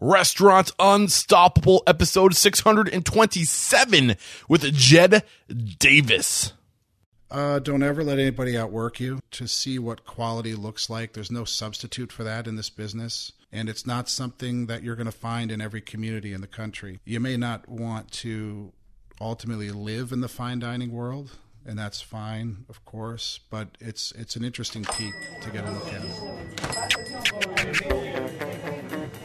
Restaurant Unstoppable, episode 627 with Jed Davis. Uh, don't ever let anybody outwork you to see what quality looks like. There's no substitute for that in this business. And it's not something that you're going to find in every community in the country. You may not want to ultimately live in the fine dining world, and that's fine, of course, but it's it's an interesting peek to get a look at.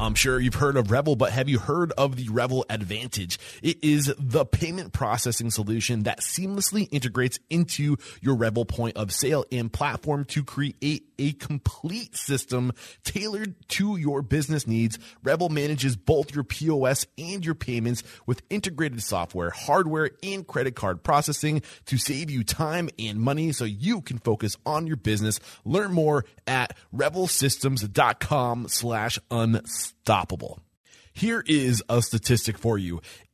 I'm sure you've heard of Revel, but have you heard of the Revel Advantage? It is the payment processing solution that seamlessly integrates into your Revel point of sale and platform to create a complete system tailored to your business needs. Revel manages both your POS and your payments with integrated software, hardware, and credit card processing to save you time and money so you can focus on your business. Learn more at revelsystems.com slash. Here is a statistic for you.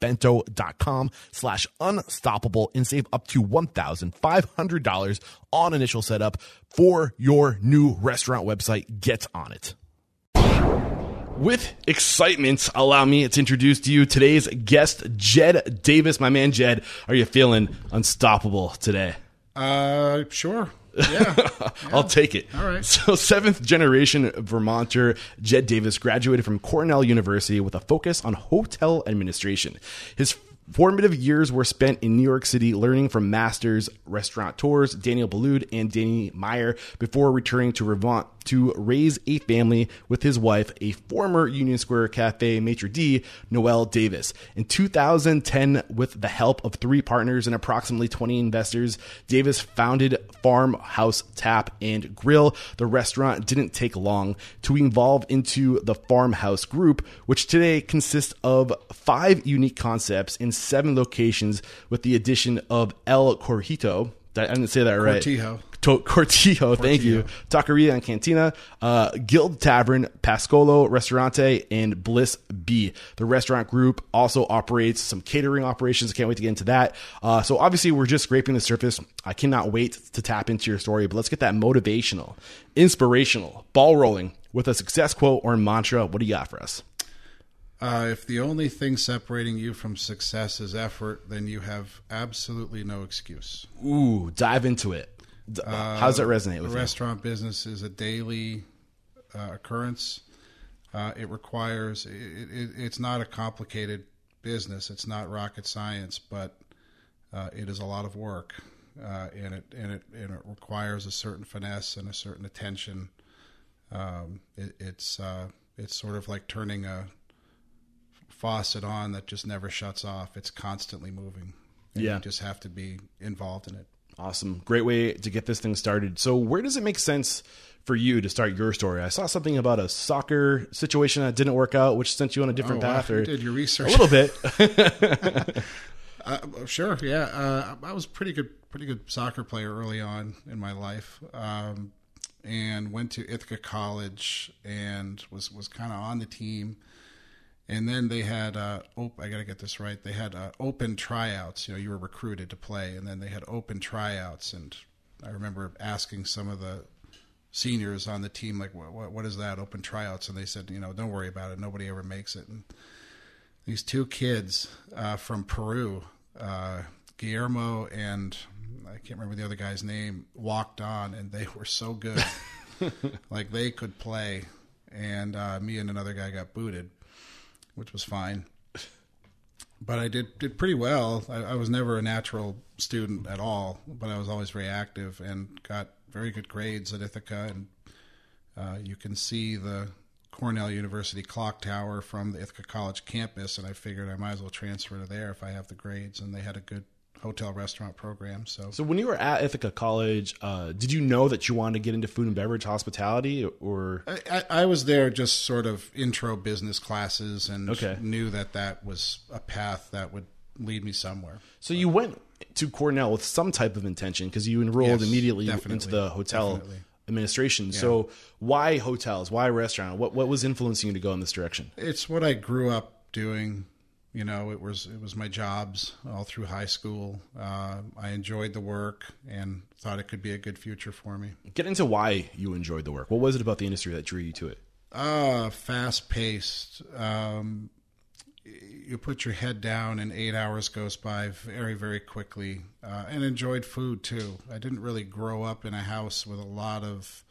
bento.com slash unstoppable and save up to $1,500 on initial setup for your new restaurant website. Get on it. With excitement, allow me to introduce to you today's guest, Jed Davis. My man, Jed, are you feeling unstoppable today? Uh, sure. Yeah. I'll take it. All right. So, seventh generation Vermonter Jed Davis graduated from Cornell University with a focus on hotel administration. His Formative years were spent in New York City learning from masters restaurateurs Daniel Boulud and Danny Meyer before returning to Vermont to raise a family with his wife, a former Union Square Cafe maitre d', Noelle Davis. In 2010, with the help of three partners and approximately 20 investors, Davis founded Farmhouse Tap and Grill. The restaurant didn't take long to evolve into the Farmhouse Group, which today consists of five unique concepts in seven locations with the addition of El Cortito. I didn't say that right. Cortijo. To- Cortijo, thank you. Taqueria and Cantina, uh, Guild Tavern, Pascolo Restaurante, and Bliss B. The restaurant group also operates some catering operations. I can't wait to get into that. Uh, so obviously, we're just scraping the surface. I cannot wait to tap into your story, but let's get that motivational, inspirational, ball rolling with a success quote or mantra. What do you got for us? Uh, if the only thing separating you from success is effort, then you have absolutely no excuse. Ooh, dive into it. D- How does that resonate with the you? restaurant business is a daily uh, occurrence. Uh, it requires. It, it, it's not a complicated business. It's not rocket science, but uh, it is a lot of work, uh, and it and it and it requires a certain finesse and a certain attention. Um, it, it's uh, it's sort of like turning a faucet on that just never shuts off. It's constantly moving. And Yeah. you just have to be involved in it. Awesome. Great way to get this thing started. So, where does it make sense for you to start your story? I saw something about a soccer situation that didn't work out, which sent you on a different Oh, wow. path, or You did your research. a little bit. Uh, sure, yeah. Uh, I was a pretty good, pretty good soccer player early on in my life, um, and went to Ithaca College and was was kind of on the team. And then they had, uh, op- I got to get this right. They had uh, open tryouts. You know, you were recruited to play, and then they had open tryouts. And I remember asking some of the seniors on the team, like, what, what, what is that open tryouts? And they said, you know, don't worry about it. Nobody ever makes it. And these two kids uh, from Peru, uh, Guillermo and I can't remember the other guy's name, walked on, and they were so good, like they could play. And uh, me and another guy got booted, which was fine. But I did did pretty well. I, I was never a natural student at all, but I was always very active and got very good grades at Ithaca. And uh, you can see the Cornell University clock tower from the Ithaca College campus, and I figured I might as well transfer to there if I have the grades. And they had a good hotel restaurant program. So, So when you were at Ithaca College, uh, did you know that you wanted to get into food and beverage hospitality, or I, I, I was there just sort of intro business classes, and Okay. knew that that was a path that would lead me somewhere. so you went to Cornell with some type of intention because you enrolled Yes, immediately into the hotel Definitely. administration. So why hotels? Why restaurant? What what was influencing you to go in this direction? It's what I grew up doing. You know, it was it was my jobs all through high school. Uh, I enjoyed the work and thought it could be a good future for me. Get into why you enjoyed the work. What was it about the industry that drew you to it? Uh, fast paced. Um, you put your head down and eight hours goes by very, very quickly. Uh, and enjoyed food too. I didn't really grow up in a house with a lot of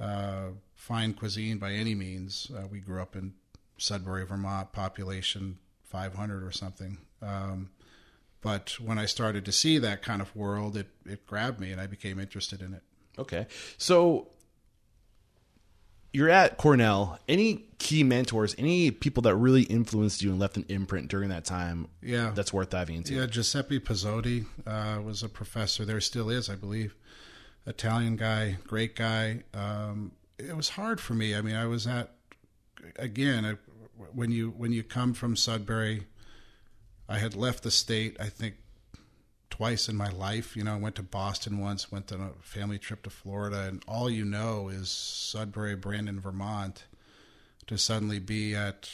uh, fine cuisine by any means. Uh, we grew up in Sudbury, Vermont, population 500 or something. Um, but when I started to see that kind of world, it, it grabbed me and I became interested in it. Okay. So you're at Cornell. Any key mentors, any people that really influenced you and left an imprint during that time Yeah. that's worth diving into? Yeah, Giuseppe Pezzotti uh, was a professor there, still is, I believe. Italian guy, great guy. Um, it was hard for me. I mean, I was at again I, when you when you come from Sudbury. I had left the state. I think twice in my life. You know, I went to Boston once, went on a family trip to Florida, and all you know is Sudbury, Brandon, Vermont. To suddenly be at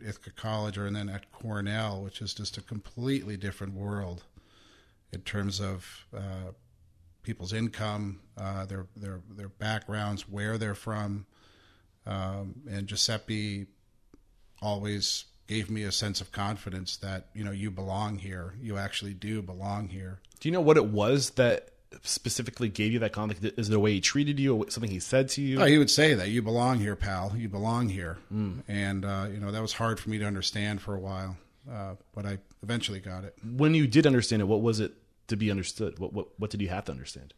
Ithaca College or and then at Cornell, which is just a completely different world in terms of uh, people's income, uh, their their their backgrounds, where they're from, um, and Giuseppe always gave me a sense of confidence that you know you belong here, you actually do belong here. Do you know what it was that specifically gave you that confidence Is it the way he treated you, or something he said to you? Oh, he would say that you belong here, pal. You belong here, and uh, you know that was hard for me to understand for a while, uh, but I eventually got it. when you did understand it, what was it to be understood? What what what did you have to understand?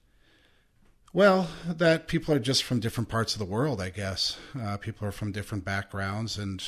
Well, that people are just from different parts of the world, I guess. Uh, people are from different backgrounds, and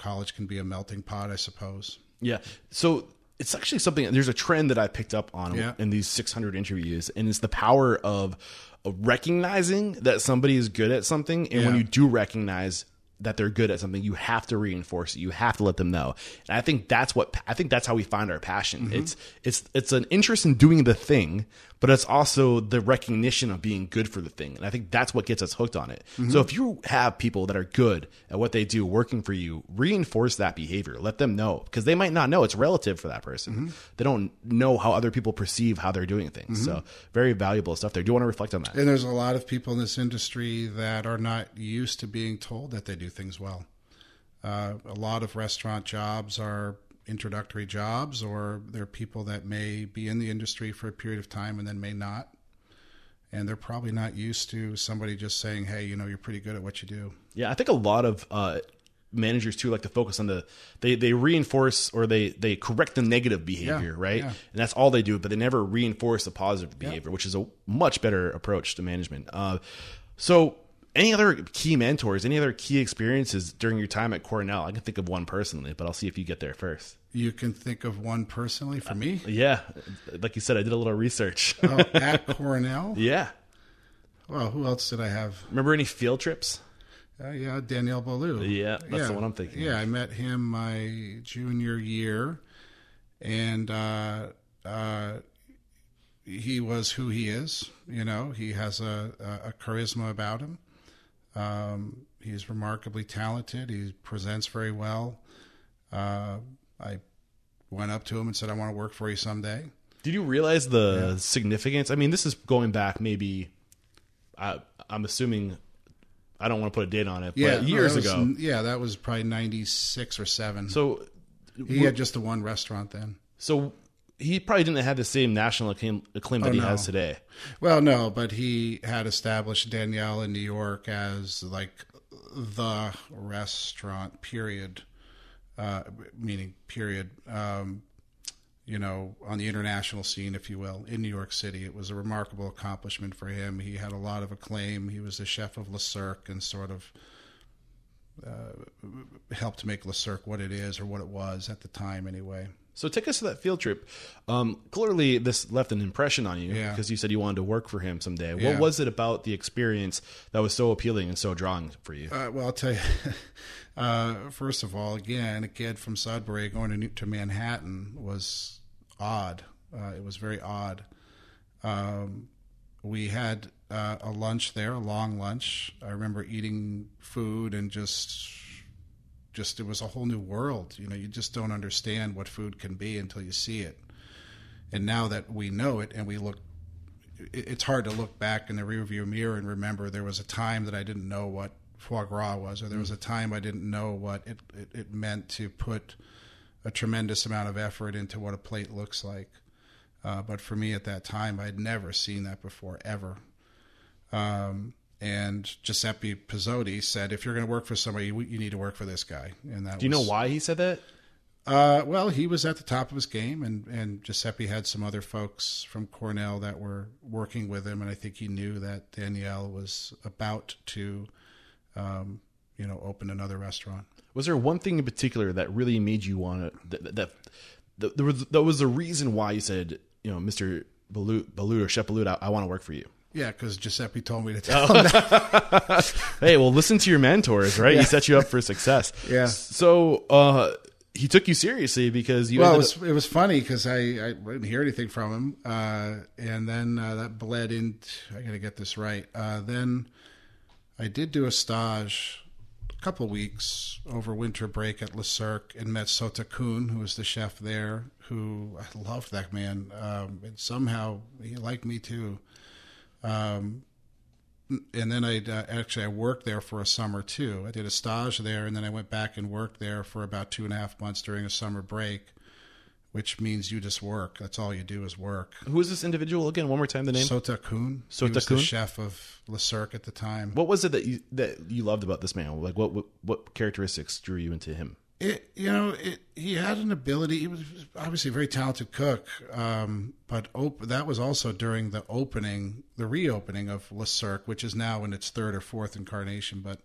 college can be a melting pot, I suppose. Yeah. So it's actually something. There's a trend that I picked up on Yeah. in these 600 interviews, and it's the power of, of recognizing that somebody is good at something, and when you do recognize that they're good at something, you have to reinforce it. You have to let them know. And I think that's what I think that's how we find our passion. Mm-hmm. It's it's it's an interest in doing the thing, but it's also the recognition of being good for the thing. And I think that's what gets us hooked on it. Mm-hmm. So if you have people that are good at what they do working for you, reinforce that behavior. Let them know because they might not know. It's relative for that person. Mm-hmm. They don't know how other people perceive how they're doing things. So very valuable stuff there. Do you want to reflect on that? And there's a lot of people in this industry that are not used to being told that they do things well. Uh, a lot of restaurant jobs are introductory jobs, or they're people that may be in the industry for a period of time and then may not. And they're probably not used to somebody just saying, hey, you know, you're pretty good at what you do. Yeah, I think a lot of uh, managers too like to focus on the they they reinforce or they they correct the negative behavior, Yeah, right? yeah. And that's all they do, but they never reinforce the positive behavior, which is a much better approach to management. Uh, so. Any other key mentors? Any other key experiences during your time at Cornell? I can think of one personally, but I'll see if you get there first. You can think of one personally for me. Yeah, like you said, I did a little research. oh, at Cornell? yeah, Well, who else did I have? remember any field trips? Uh, yeah, Daniel Boulud. Yeah, that's the one I'm thinking Yeah, I met him my junior year, and uh, uh, he was who he is. You know, he has a, a, a charisma about him. Um, he's remarkably talented. He presents very well. Uh, I went up to him and said, "I want to work for you someday." Did you realize the significance? I mean, this is going back maybe. I, I'm assuming. I don't want to put a date on it, but Yeah, no, years was- ago. Yeah, that was probably ninety six or seven. So, he had just the one restaurant then. so he probably didn't have the same national acclaim, acclaim that he Oh, no. has today. Well, no, but he had established Daniel in New York as like the restaurant. Period. Uh, meaning period. Um, you know, on the international scene, if you will, in New York City, it was a remarkable accomplishment for him. He had a lot of acclaim. He was the chef of Le Cirque and sort of uh, helped make Le Cirque what it is or what it was at the time, anyway. So take us to that field trip. Um, clearly, this left an impression on you Yeah. because you said you wanted to work for him someday. Yeah. What was it about the experience that was so appealing and so drawing for you? Uh, well, I'll tell you. Uh, first of all, again, a kid from Sudbury going to New- to Manhattan was odd. Uh, it was very odd. Um, we had uh, a lunch there, a long lunch. I remember eating food and just, just it was a whole new world. You know, you just don't understand what food can be until you see it. And now that we know it and we look it's hard to look back in the rearview mirror and remember there was a time that I didn't know what foie gras was, or there was a time I didn't know what it, it, it meant to put a tremendous amount of effort into what a plate looks like. Uh, but for me at that time, I'd never seen that before, ever. Um, and Giuseppe Pezzotti said, if you're going to work for somebody, you, you need to work for this guy. And that Do you know why he said that? uh, well, he was at the top of his game, and, and Giuseppe had some other folks from Cornell that were working with him, and I think he knew that Daniel was about to, um, you know, open another restaurant. Was there one thing in particular that really made you want to that that, that there was that was the reason why you said you know Mr. Boulud Boulud or Chef Boulud I, I want to work for you. Yeah, because Giuseppe told me to tell him that. Hey, well, listen to your mentors, right? He set you up for success. Yeah. So uh, he took you seriously because you Well, it was it was funny because I, I didn't hear anything from him, uh, and then uh, that bled into. I got to get this right. Uh, then I did do a stage, a couple weeks over winter break at Le Cirque, and met Sottha Khunn, who was the chef there. Who I loved that man, um, and somehow he liked me too. Um, and then I uh, actually I worked there for a summer too. I did a stage there, and then I went back and worked there for about two and a half months during a summer break, which means you just work. That's all you do is work. Who is this individual again? One more time, the name. Sottha Khunn, Sottha the chef of Le Cirque at the time. what was it that you that you loved about this man? Like what what, what characteristics drew you into him? It, you know, it, he had an ability. He was obviously a very talented cook, um, but op- that was also during the opening, the reopening of Le Cirque, which is now in its third or fourth incarnation. But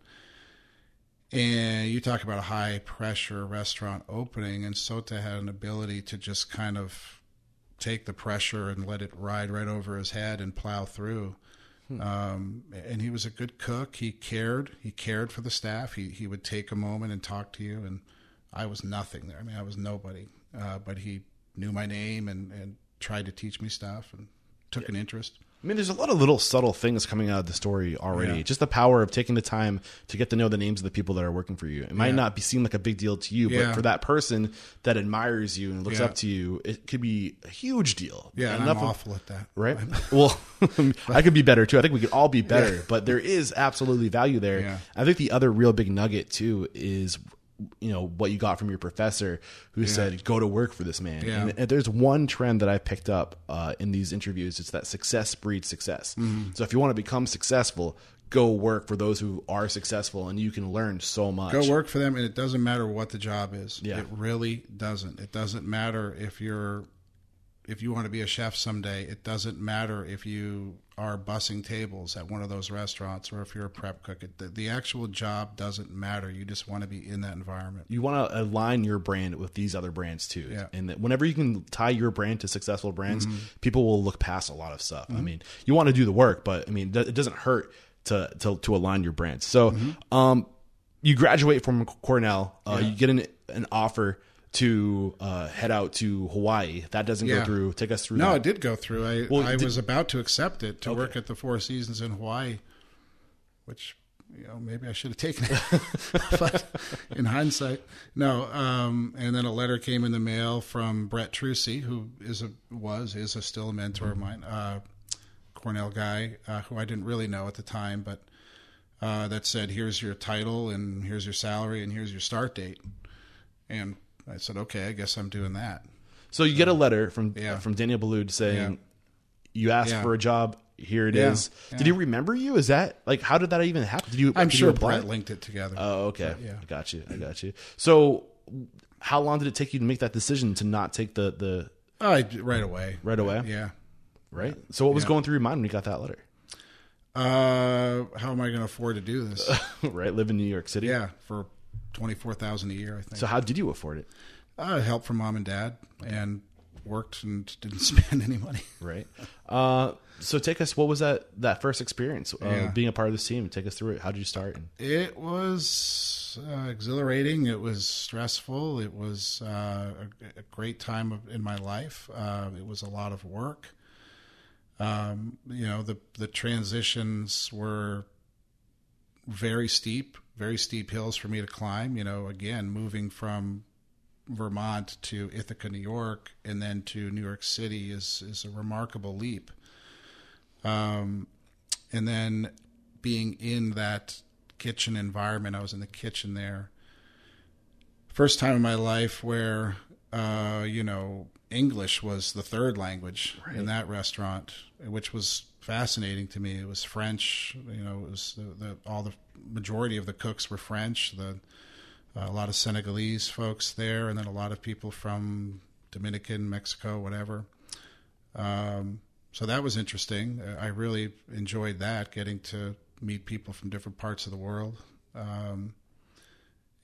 and you talk about a high pressure restaurant opening, and Sottha had an ability to just kind of take the pressure and let it ride right over his head and plow through. Um, and he was a good cook. He cared. He cared for the staff. He he would take a moment and talk to you. And I was nothing there. I mean, I was nobody. Uh, but he knew my name and and tried to teach me stuff and took an interest. I mean, there's a lot of little subtle things coming out of the story already. Yeah. Just the power of taking the time to get to know the names of the people that are working for you. It might Yeah. not be seem like a big deal to you, but for that person that admires you and looks Yeah. up to you, it could be a huge deal. Yeah, and I'm of- awful at that. right? well, I could be better too. I think we could all be better, but there is absolutely value there. Yeah. I think the other real big nugget too is you know what you got from your professor who said go to work for this man Yeah. and, and there's one trend that i picked up uh, in these interviews it's that success breeds success Mm-hmm. so if you want to become successful go work for those who are successful and you can learn so much Go work for them, and it doesn't matter what the job is. Yeah. It really doesn't. It doesn't matter if you're if you want to be a chef someday. It doesn't matter if you are bussing tables at one of those restaurants or if you're a prep cook. It, the, the actual job doesn't matter. You just want to be in that environment. you want to align your brand with these other brands too. Yeah. And that whenever you can tie your brand to successful brands, Mm-hmm. people will look past a lot of stuff. I mean, you want to do the work, but I mean, it doesn't hurt to to, to align your brands. So, Mm-hmm. um, you graduate from Cornell, uh, you get an an offer to uh, head out to Hawaii. That doesn't go through. Take us through. No, that. it did go through. I Well, I did- was about to accept it to work at the Four Seasons in Hawaii, which you know maybe I should have taken it, but in hindsight, no. Um, and then a letter came in the mail from Brett Traussi, who is a was is a still a mentor of mine, uh, Cornell guy uh, who I didn't really know at the time, but uh, that said, "Here's your title, and here's your salary, and here's your start date." And I said, "Okay, I guess I'm doing that." So you get a letter from Yeah. from Daniel Boulud saying Yeah. you asked Yeah. for a job. Here it is. Did he remember you? Is that like how did that even happen? Did you? I'm did sure you? Brett linked it together. Oh, okay. yeah. I got you. I got you. So, how long did it take you to make that decision to not take the the I, right away. right away? Yeah. Right. So, what was going through your mind when you got that letter? Uh, how am I going to afford to do this? right? Live in New York City. yeah, for twenty four thousand a year, I think. So how did you afford it? uh, help from mom and dad, and worked and didn't spend any money. Right. Uh, so take us. What was that that first experience uh, Yeah. being a part of this team? Take us through it. How did you start? It was uh, exhilarating. It was stressful. It was uh, a, a great time of, in my life. Uh, it was a lot of work. Um, you know, the the transitions were very steep, very steep hills for me to climb. You know, again, moving from Vermont to Ithaca, New York, and then to New York City is is a remarkable leap. Um, and then being in that kitchen environment, I was in the kitchen there. First time in my life where, uh, you know, English was the third language in that restaurant, which was fascinating to me. It was French, you know, it was the, the all the majority of the cooks were French. The uh, a lot of Senegalese folks there, and then a lot of people from Dominican, Mexico, whatever. Um, so that was interesting. Uh, I really enjoyed that, getting to meet people from different parts of the world. Um,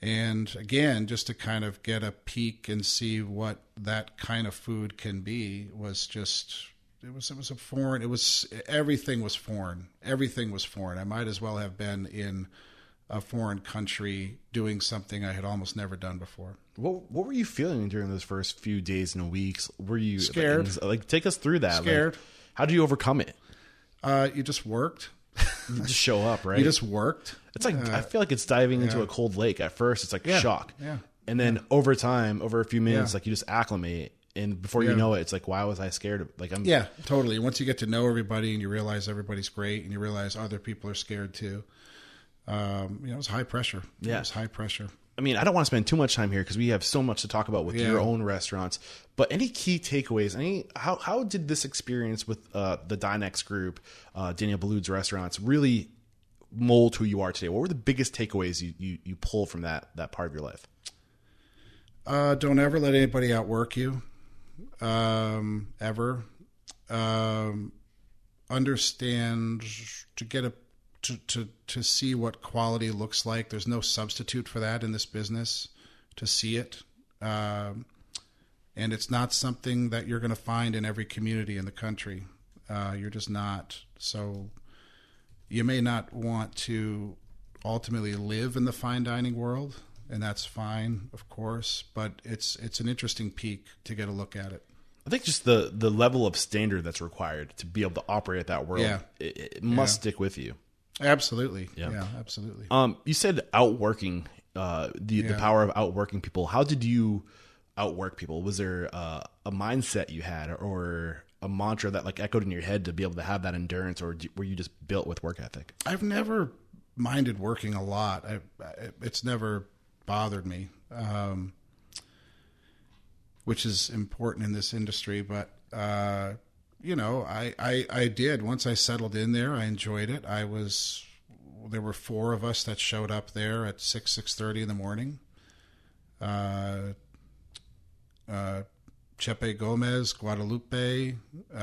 and again, just to kind of get a peek and see what that kind of food can be was just it was it was a foreign. It was everything was foreign. Everything was foreign. I might as well have been in a foreign country doing something I had almost never done before. What What were you feeling during those first few days and weeks? Were you like, Scared. anx- Like, take us through that. Like, Scared. how do you overcome it? Uh, you just worked. You just show up, right? You just worked. It's like I feel like it's diving into a cold lake. At first, it's like shock, yeah, and then over time, over a few minutes, like you just acclimate, and before you know it, it's like, why was I scared? Like I'm, Yeah, totally. Once you get to know everybody and you realize everybody's great and you realize other people are scared too, um, you know, it's high pressure. Yeah. It's high pressure. I mean, I don't want to spend too much time here because we have so much to talk about with Yeah. your own restaurants. But any key takeaways? Any how how did this experience with uh, the Dinex Group, uh, Daniel Boulud's restaurants, really mold who you are today? What were the biggest takeaways you you, you pull from that that part of your life? Uh, don't ever let anybody outwork you, um, ever. Um, understand to get a to, to to see what quality looks like. There's no substitute for that in this business. To see it, um, and it's not something that you're going to find in every community in the country. Uh, you're just not. So you may not want to ultimately live in the fine dining world, and that's fine, of course. But it's it's an interesting peek to get a look at it. I think just the the level of standard that's required to be able to operate at that world, Yeah. it, it must stick with you. Absolutely, Yeah. yeah, absolutely. Um, you said outworking, uh, the the power of outworking people. How did you outwork people? Was there uh, a mindset you had, or a mantra that like echoed in your head to be able to have that endurance, or were you just built with work ethic? I've never minded working a lot. I, it's never bothered me, um, which is important in this industry. But uh, you know, I, I I did once I settled in there. I enjoyed it. I was there were four of us that showed up there at six six thirty in the morning. Uh, uh, Chepe Gomez, Guadalupe, uh,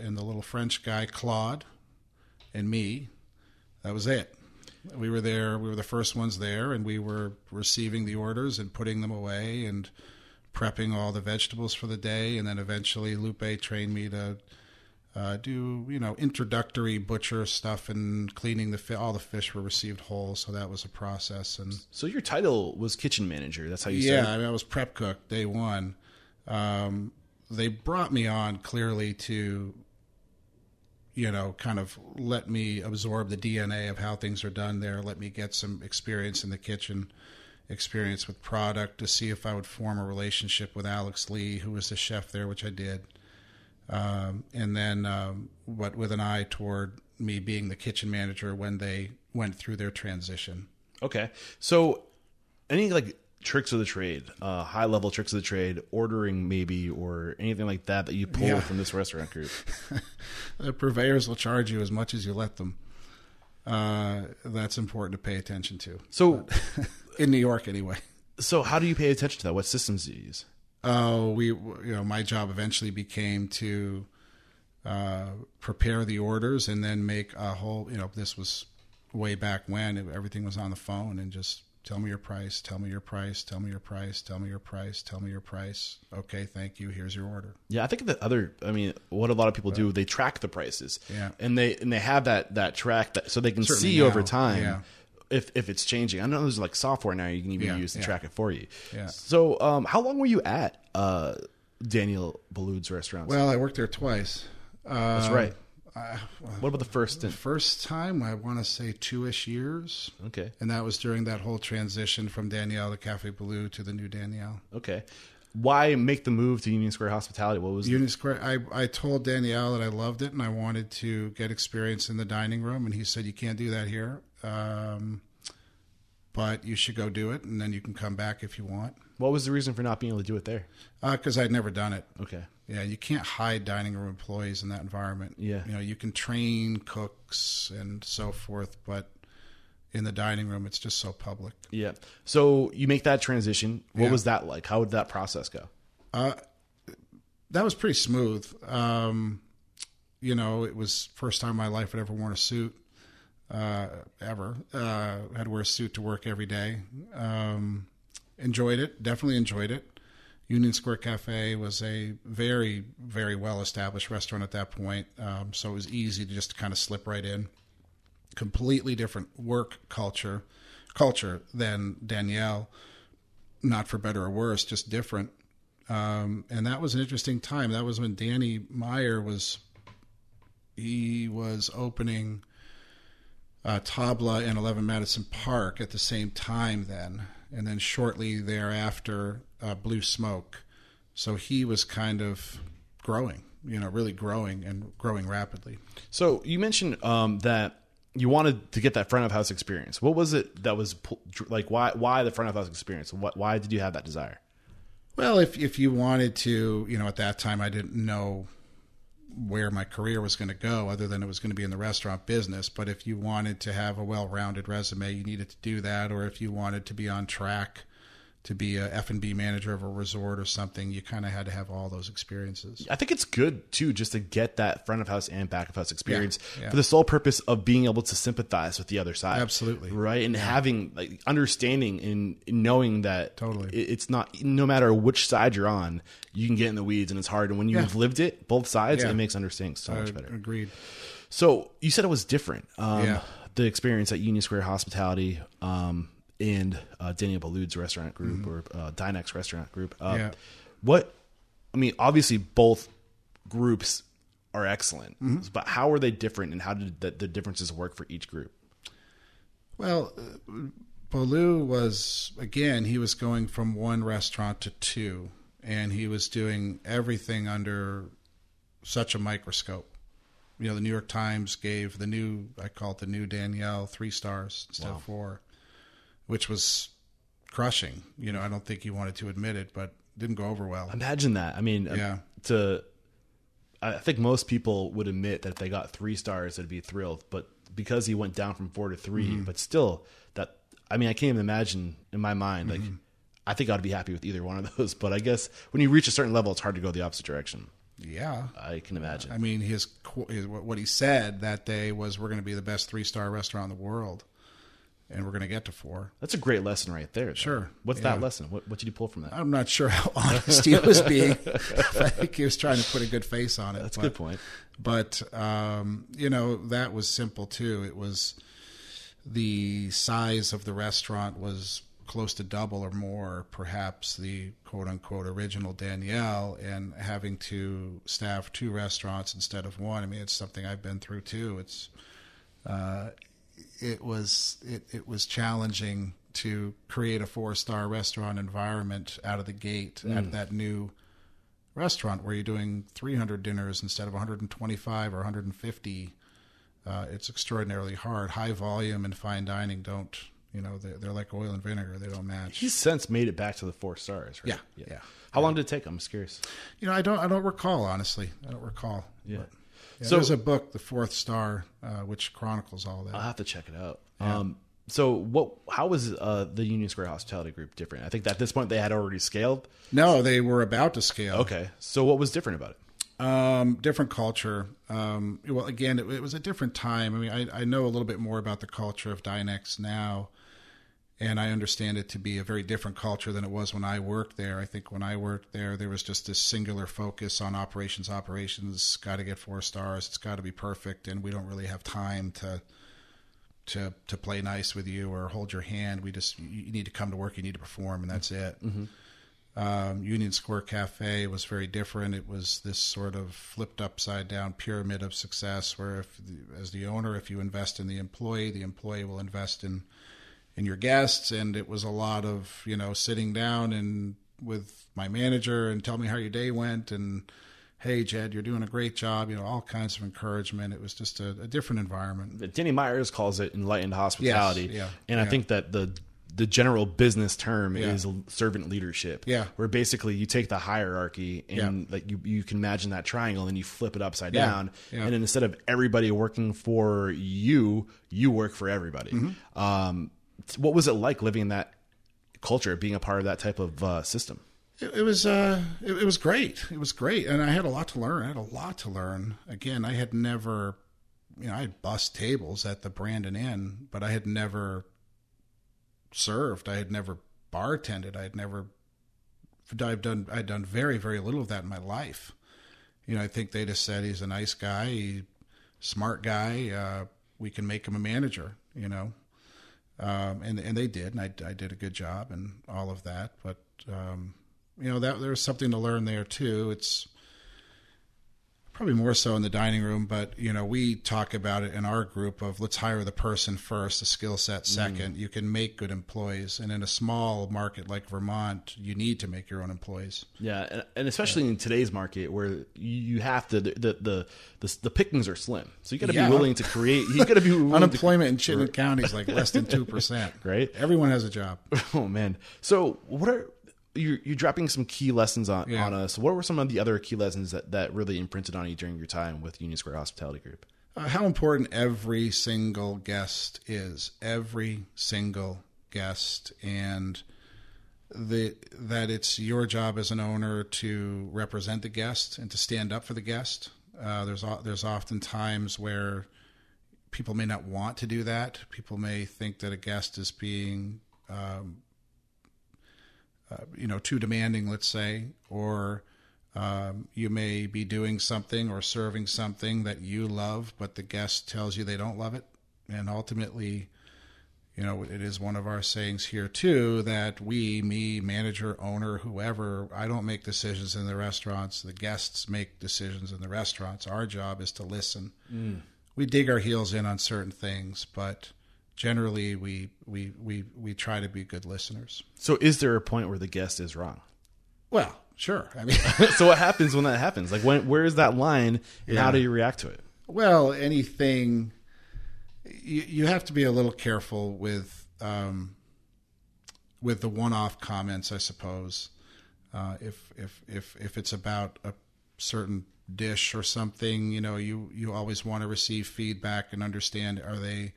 and the little French guy Claude, and me. That was it. We were there. We were the first ones there, and we were receiving the orders and putting them away and prepping all the vegetables for the day. And then eventually, Lupe trained me to uh, do you know introductory butcher stuff and cleaning the fi- all the fish were received whole. So that was a process. And So your title was kitchen manager. That's how you yeah, started. I, mean, I was prep cook day one. Um, they brought me on clearly to, you know, kind of let me absorb the DNA of how things are done there. Let me get some experience in the kitchen, experience with product to see if I would form a relationship with Alex Lee, who was the chef there, which I did. Um, and then, um, with an eye toward me being the kitchen manager when they went through their transition. Okay. So any like tricks of the trade, uh, high level tricks of the trade, ordering maybe, or anything like that that you pull Yeah. from this restaurant group? the purveyors will charge you as much as you let them. Uh, that's important to pay attention to So, in New York, anyway. so how do you pay attention to that? What systems do you use? Oh, we, you know, my job eventually became to uh, prepare the orders, and then make a whole. You know, this was way back when everything was on the phone, and just tell me your price, tell me your price, tell me your price, tell me your price, tell me your price. Okay, thank you. Here's your order. Yeah, I think the other, I mean, what a lot of people do, they track the prices. Yeah. and they and they have that that track that so they can Certainly see now, over time. yeah. If, if it's changing, I know there's like software now you can even Yeah, use to yeah. track it for you. Yeah. So, um, how long were you at uh, Daniel Boulud's restaurant? Well, I worked there twice. Uh, That's right. Well, What about the first the stint? first time, I want to say two-ish years. Okay, And that was during that whole transition from Daniel to Cafe Boulud to the new Daniel. okay. Why make the move to Union Square Hospitality? What was Union Square. I, I told Daniel that I loved it and I wanted to get experience in the dining room, and he said you can't do that here, um, but you should go do it, and then you can come back if you want. What was the reason for not being able to do it there? Because I'd never done it. Okay, Yeah, you can't hide dining room employees in that environment. Yeah. you know you can train cooks and so forth, but in the dining room, it's just so public. yeah. So you make that transition. What Yeah. was that like? How did that process go? that was pretty smooth. Um, you know, it was first time in my life I'd ever worn a suit. Uh, ever uh, had to wear a suit to work every day. Um, enjoyed it, definitely enjoyed it. Union Square Cafe was a very, very well established restaurant at that point, um, so it was easy to just kind of slip right in. Completely different work culture, culture than Daniel. Not for better or worse, just different um, and that was an interesting time. That was when Danny Meyer was he was opening uh, Tabla and Eleven Madison Park at the same time then, and then shortly thereafter uh, Blue Smoke. So he was kind of growing, you know, really growing and growing rapidly. So you mentioned um, that you wanted to get that front of house experience. What was it that was like? Why why the front of house experience? What why did you have that desire? Well, if if you wanted to, you know, at that time I didn't know where my career was going to go other than it was going to be in the restaurant business, but if you wanted to have a well-rounded resume, you needed to do that or if you wanted to be on track to be a F&B manager of a resort or something, you kind of had to have all those experiences. I think it's good too, just to get that front of house and back of house experience yeah. for the sole purpose of being able to sympathize with the other side. Absolutely. right, and having like understanding and knowing that Totally. it's not no matter which side you're on, you can get in the weeds and it's hard. And when you've Yeah. lived it, both sides, Yeah. it makes understanding so much better. Agreed. So you said it was different. Um, Yeah. The experience at Union Square Hospitality um, and uh, Daniel Boulud's restaurant group or uh, Dinex restaurant group. Uh, Mm-hmm. Yeah. What, I mean, obviously both groups are excellent, Mm-hmm. but how are they different and how did the, the differences work for each group? Well, uh, Boulud was again. He was going from one restaurant to two, and he was doing everything under such a microscope. You know, the New York Times gave the new, I call it the new Daniel, three stars instead of four, which was crushing. You know, I don't think he wanted to admit it, but didn't go over well. Imagine that. I mean, uh, Yeah. to, I think most people would admit that if they got three stars, they'd be thrilled. But because he went down from four to 3 Mm-hmm. but still, that I mean, I can't even imagine in my mind. Like, Mm-hmm. I think I'd be happy with either one of those. But I guess when you reach a certain level, it's hard to go the opposite direction. Yeah. I can imagine. I mean, his, his what he said that day was, "We're going to be the best three star restaurant in the world, and we're going to get to four. That's a great lesson right there. though. Sure. What's Yeah. that lesson? What, what did you pull from that? I'm not sure how honest he was being. I think he was trying to put a good face on it. That's a but, good point. But um, you know that was simple too. It was the size of the restaurant was close to double or more, perhaps the quote unquote original Daniel, and having to staff two restaurants instead of one. I mean, it's something I've been through too. It's uh, it was it, it was challenging to create a four star restaurant environment out of the gate at that new restaurant where you're doing 300 dinners instead of 125 or 150 uh, it's extraordinarily hard high volume and fine dining don't you know they're, they're like oil and vinegar they don't match He's since made it back to the four stars, right? Yeah, yeah. How long did it take? I'm just curious. you know i don't i don't recall honestly i don't recall Yeah. But, yeah, So- there's a book the fourth star uh, which chronicles all that I'll have to check it out. Um, so what? How was uh, the Union Square Hospitality Group different? I think that at this point they had already scaled. no they were about to scale Okay, so what was different about it? Um, different culture. Um, well, again, it, it was a different time. I mean, I, I know a little bit more about the culture of Dinex now, and I understand it to be a very different culture than it was when I worked there. I think when I worked there, there was just this singular focus on operations. Operations got to get four stars. It's got to be perfect, and we don't really have time to to to play nice with you or hold your hand. We just you need to come to work. You need to perform, and that's it. Mm-hmm. Um, Union Square Cafe was very different. It was this sort of flipped upside down pyramid of success, where if as the owner, if you invest in the employee, the employee will invest in in your guests, and it was a lot of you know sitting down and with my manager and tell me how your day went and hey jed you're doing a great job you know all kinds of encouragement it was just a, a different environment Danny Meyers calls it enlightened hospitality. Yes, yeah, and I think that the the general business term Yeah. is servant leadership. Yeah. Where basically you take the hierarchy and Yeah. like you, you can imagine that triangle and you flip it upside Yeah. down. Yeah. And then instead of everybody working for you, you work for everybody. Mm-hmm. Um, what was it like living in that culture, being a part of that type of uh, system? It, it was uh, it, it was great. It was great, and I had a lot to learn. I had a lot to learn. Again, I had never, you know, I had bust tables at the Brandon Inn, but I had never served. I had never bartended. I had never. I've done. I'd done very, very little of that in my life. You know, I think they just said he's a nice guy, he, smart guy. Uh, we can make him a manager. You know, um, and and they did, and I, I did a good job and all of that. But um, you know that there's something to learn there too. It's probably more so in the dining room, but you know we talk about it in our group of let's hire the person first, the skill set mm-hmm. second. You can make good employees, and in a small market like Vermont, you need to make your own employees. Yeah, and, and especially in today's market where you- have to the the the, the pickings are slim, so you got to Yeah. be willing to create. You got to be willing to Unemployment in Chittenden County is like less than two percent. Right. Everyone has a job. Oh man. So what are you're you're dropping some key lessons on, Yeah. on us. What were some of the other key lessons that, that really imprinted on you during your time with Union Square Hospitality Group? uh, how important every single guest is every single guest and the that it's your job as an owner to represent the guest and to stand up for the guest uh, there's there's often times where people may not want to do that people may think that a guest is being um, uh, you know too demanding let's say or um, you may be doing something or serving something that you love, but the guest tells you they don't love it. And ultimately, you know, it is one of our sayings here too that we, me, manager, owner, whoever, I don't make decisions in the restaurants. The guests make decisions in the restaurants. Our job is to listen. We dig our heels in on certain things, but generally we, we, we, we try to be good listeners. So is there a point where the guest is wrong? Well, sure. I mean, so what happens when that happens? Like when where is that line and how do you react to it? Well, anything you, you have to be a little careful with um, with the one-off comments, I suppose. Uh, if if if if it's about a certain dish or something, you know, you you always want to receive feedback and understand are they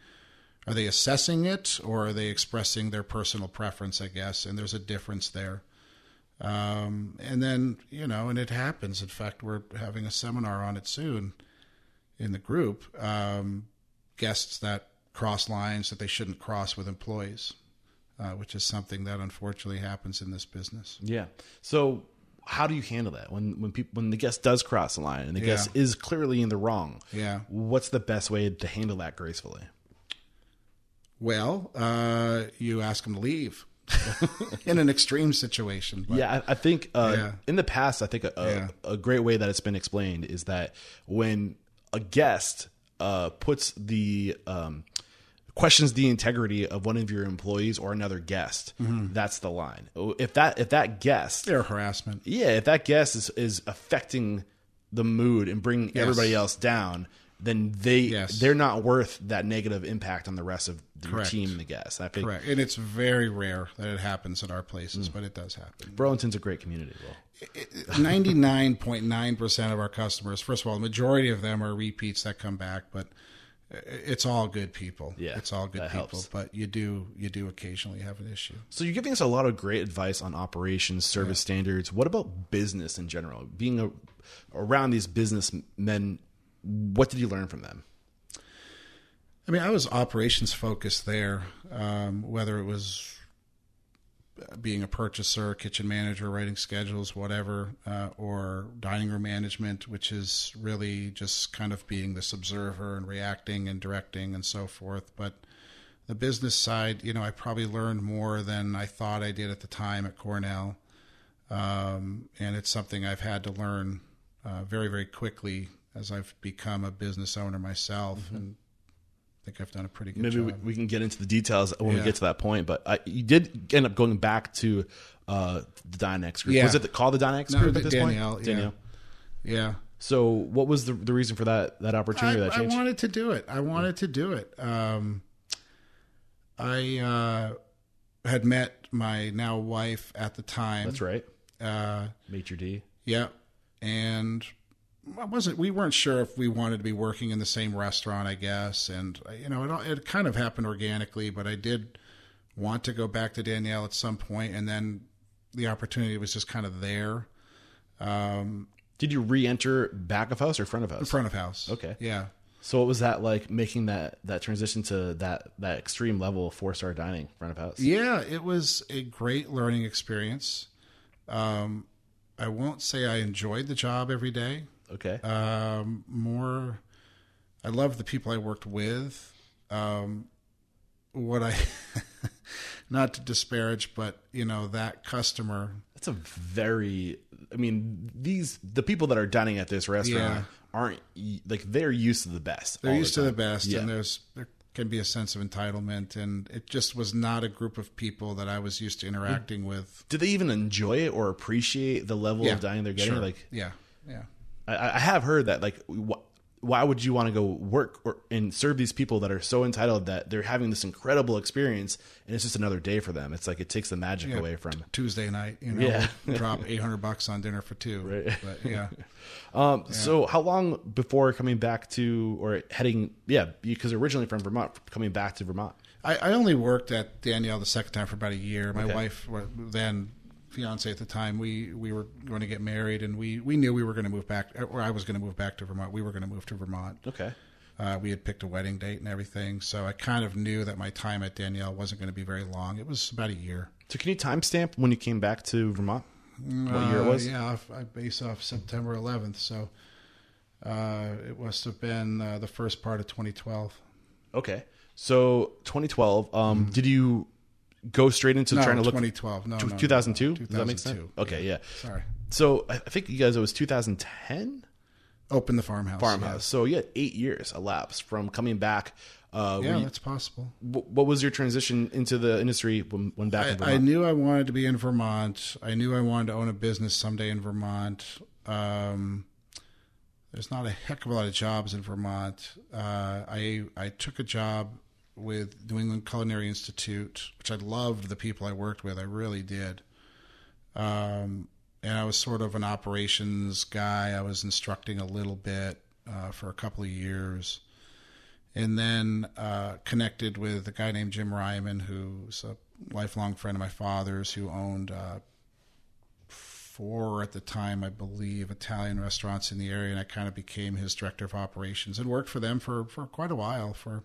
are they assessing it or are they expressing their personal preference? I guess, and there's a difference there. Um, and then you know, and it happens. In fact, we're having a seminar on it soon in the group um, guests that cross lines that they shouldn't cross with employees, uh, which is something that unfortunately happens in this business. Yeah. So how do you handle that when when people when the guest does cross the line and the guest is clearly in the wrong? Yeah. What's the best way to handle that gracefully? Well, uh, you ask them to leave in an extreme situation. But, Yeah, I, I think uh, Yeah. in the past, I think a, a, Yeah. a great way that it's been explained is that when a guest uh, puts the um, questions the integrity of one of your employees or another guest, Mm-hmm. that's the line. If that if that guest, They're harassment. yeah, if that guest is is affecting the mood and bringing Yes. everybody else down, then they Yes. they're not worth that negative impact on the rest of Correct. team the guests. I think Correct. And it's very rare that it happens at our places, but it does happen. Burlington's a great community. Will. 99.9% of our customers, first of all, the majority of them are repeats that come back, but It's all good people. Yeah, it's all good people. helps. But you do you do occasionally have an issue. So you're giving us a lot of great advice on operations, service standards. What about business in general? Being a, around these businessmen, what did you learn from them? I mean, I was operations focused there, um, whether it was being a purchaser, kitchen manager, writing schedules, whatever, uh, or dining room management, which is really just kind of being this observer and reacting and directing and so forth. But the business side, you know, I probably learned more than I thought I did at the time at Cornell. Um, and it's something I've had to learn uh, very, very quickly as I've become a business owner myself. And I think I've done a pretty good Maybe job. we, we can get into the details when we Yeah. get to that point. But I, you did end up going back to uh, the Dinex group. Yeah. Was it the, called the Dinex No, group the at this Daniel, point? yeah. yeah. So what was the the reason for that that opportunity I, that I change? wanted to do it. I wanted to do it. Um, I uh, had met my now wife at the time. That's right, Uh, Maitre D. yeah, and I wasn't. We weren't sure if we wanted to be working in the same restaurant. I guess, and you know, it, it kind of happened organically. But I did want to go back to Daniel at some point, and then the opportunity was just kind of there. Um, Did you re-enter back of house or front of house? front of house. Okay. Yeah. So what was that like making that that transition to that that extreme level of four star dining front of house? Yeah, it was a great learning experience. Um, I won't say I enjoyed the job every day. Okay. Um, more, I love the people I worked with. Um, what I, not to disparage, but you know that customer. That's a very. I mean, these the people that are dining at this restaurant Yeah. aren't like they're used to the best. They're used to the best, Yeah. and there's there can be a sense of entitlement, and it just was not a group of people that I was used to interacting with. Do they even enjoy it or appreciate the level of dining they're getting? sure. Like, yeah, yeah. I, I have heard that. Like, wh- why would you want to go work or, and serve these people that are so entitled that they're having this incredible experience, and it's just another day for them? It's like it takes the magic Yeah. away from. Tuesday night, you know, Yeah. drop eight hundred bucks on dinner for two. Right. But yeah, Um, So, how long before coming back to or heading? Yeah, because originally from Vermont, coming back to Vermont. I, I only worked at Daniel the second time for about a year. My Okay. wife, then fiance at the time, we we were going to get married, and we we knew we were going to move back, or I was going to move back to Vermont. We were going to move to Vermont. Okay. Uh, we had picked a wedding date and everything, so I kind of knew that my time at Daniel wasn't going to be very long. It was about a year. So, can you timestamp when you came back to Vermont? What year it Uh, was? Yeah, I base off September 11th, so uh, it must have been uh, the first part of 2012. Okay. So 2012. Um, did you go straight into. No, trying to look 2012. No, no, no, 2002? no, Does that make sense? 2002. Okay, yeah. Sorry. So I I think you guys it was 2010 Open the farmhouse. farmhouse. So you had eight years elapsed from coming back. Uh, Yeah, you- that's possible. what was your transition into the industry when, when back in Vermont? I knew I wanted to be in Vermont. I knew I wanted to own a business someday in Vermont. Um, there's not a heck of a lot of jobs in Vermont. Uh, I I took a job with New England Culinary Institute, which I loved the people I worked with. I really did. Um, and I was sort of an operations guy. I was instructing a little bit uh, for a couple of years and then uh, connected with a guy named Jim Ryman, who's a lifelong friend of my father's, who owned uh, four at the time, I believe, Italian restaurants in the area, and I kind of became his director of operations and worked for them for, for quite a while, for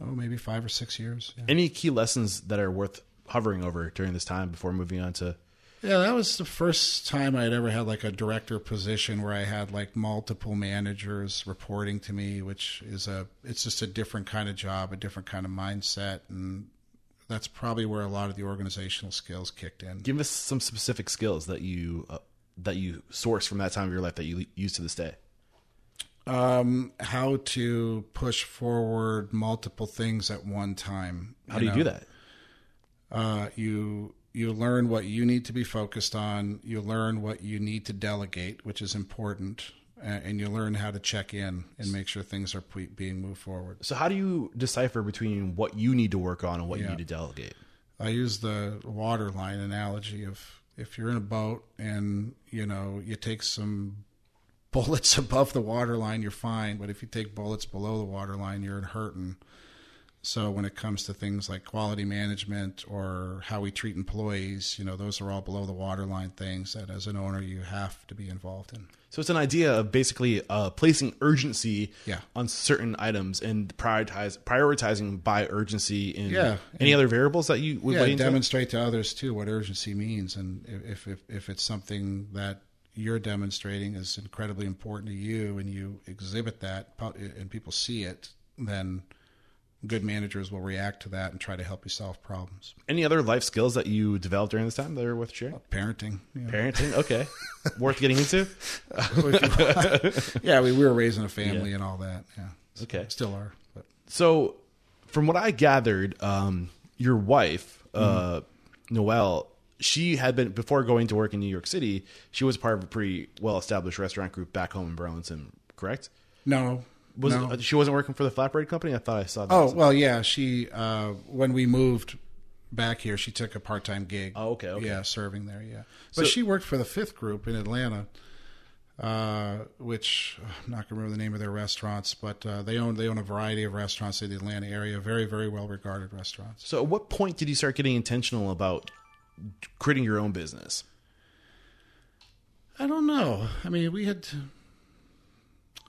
oh maybe five or six years. Yeah. Any key lessons that are worth hovering over during this time before moving on to? Yeah, that was the first time I had ever had like a director position where I had like multiple managers reporting to me, which is a it's just a different kind of job, a different kind of mindset, and that's probably where a lot of the organizational skills kicked in. Give us some specific skills that you uh, that you source from that time of your life that you use to this day. Um, how to push forward multiple things at one time. How do you do that? uh, you you learn what you need to be focused on. You learn what you need to delegate, which is important, and you learn how to check in and make sure things are pe- being moved forward. So how do you decipher between what you need to work on and what you need to delegate? I use the water line analogy of if you're in a boat and you know you take some bullets above the waterline, you're fine. But if you take bullets below the waterline, you're hurting. So when it comes to things like quality management or how we treat employees, you know, those are all below the waterline things that as an owner you have to be involved in. So it's an idea of basically uh, placing urgency Yeah. on certain items and prioritize prioritizing by urgency. And Yeah. Any other variables that you would yeah, demonstrate to others too what urgency means, and if, if if it's something that you're demonstrating is incredibly important to you, and you exhibit that, and people see it, then good managers will react to that and try to help you solve problems. Any other life skills that you developed during this time that are worth sharing? Parenting, you know. Parenting, okay, worth getting into. yeah, we, we were raising a family and all that. Yeah, Okay. still are. But So, from what I gathered, um, your wife, uh, Noelle, she had been before going to work in New York City. She was part of a pretty well-established restaurant group back home in Burlington. Correct? no, Was no. it, she wasn't working for the flatbread company? I thought I saw that. Oh well, yeah. She uh, when we moved back here, she took a part time gig. Oh, okay, okay. Yeah, serving there. Yeah, but So- she worked for the Fifth Group in Atlanta, uh, which I'm not gonna remember the name of their restaurants, but uh, they own they own a variety of restaurants in the Atlanta area. Very very well regarded restaurants. So, at what point did you start getting intentional about creating your own business? I don't know. I mean, we had.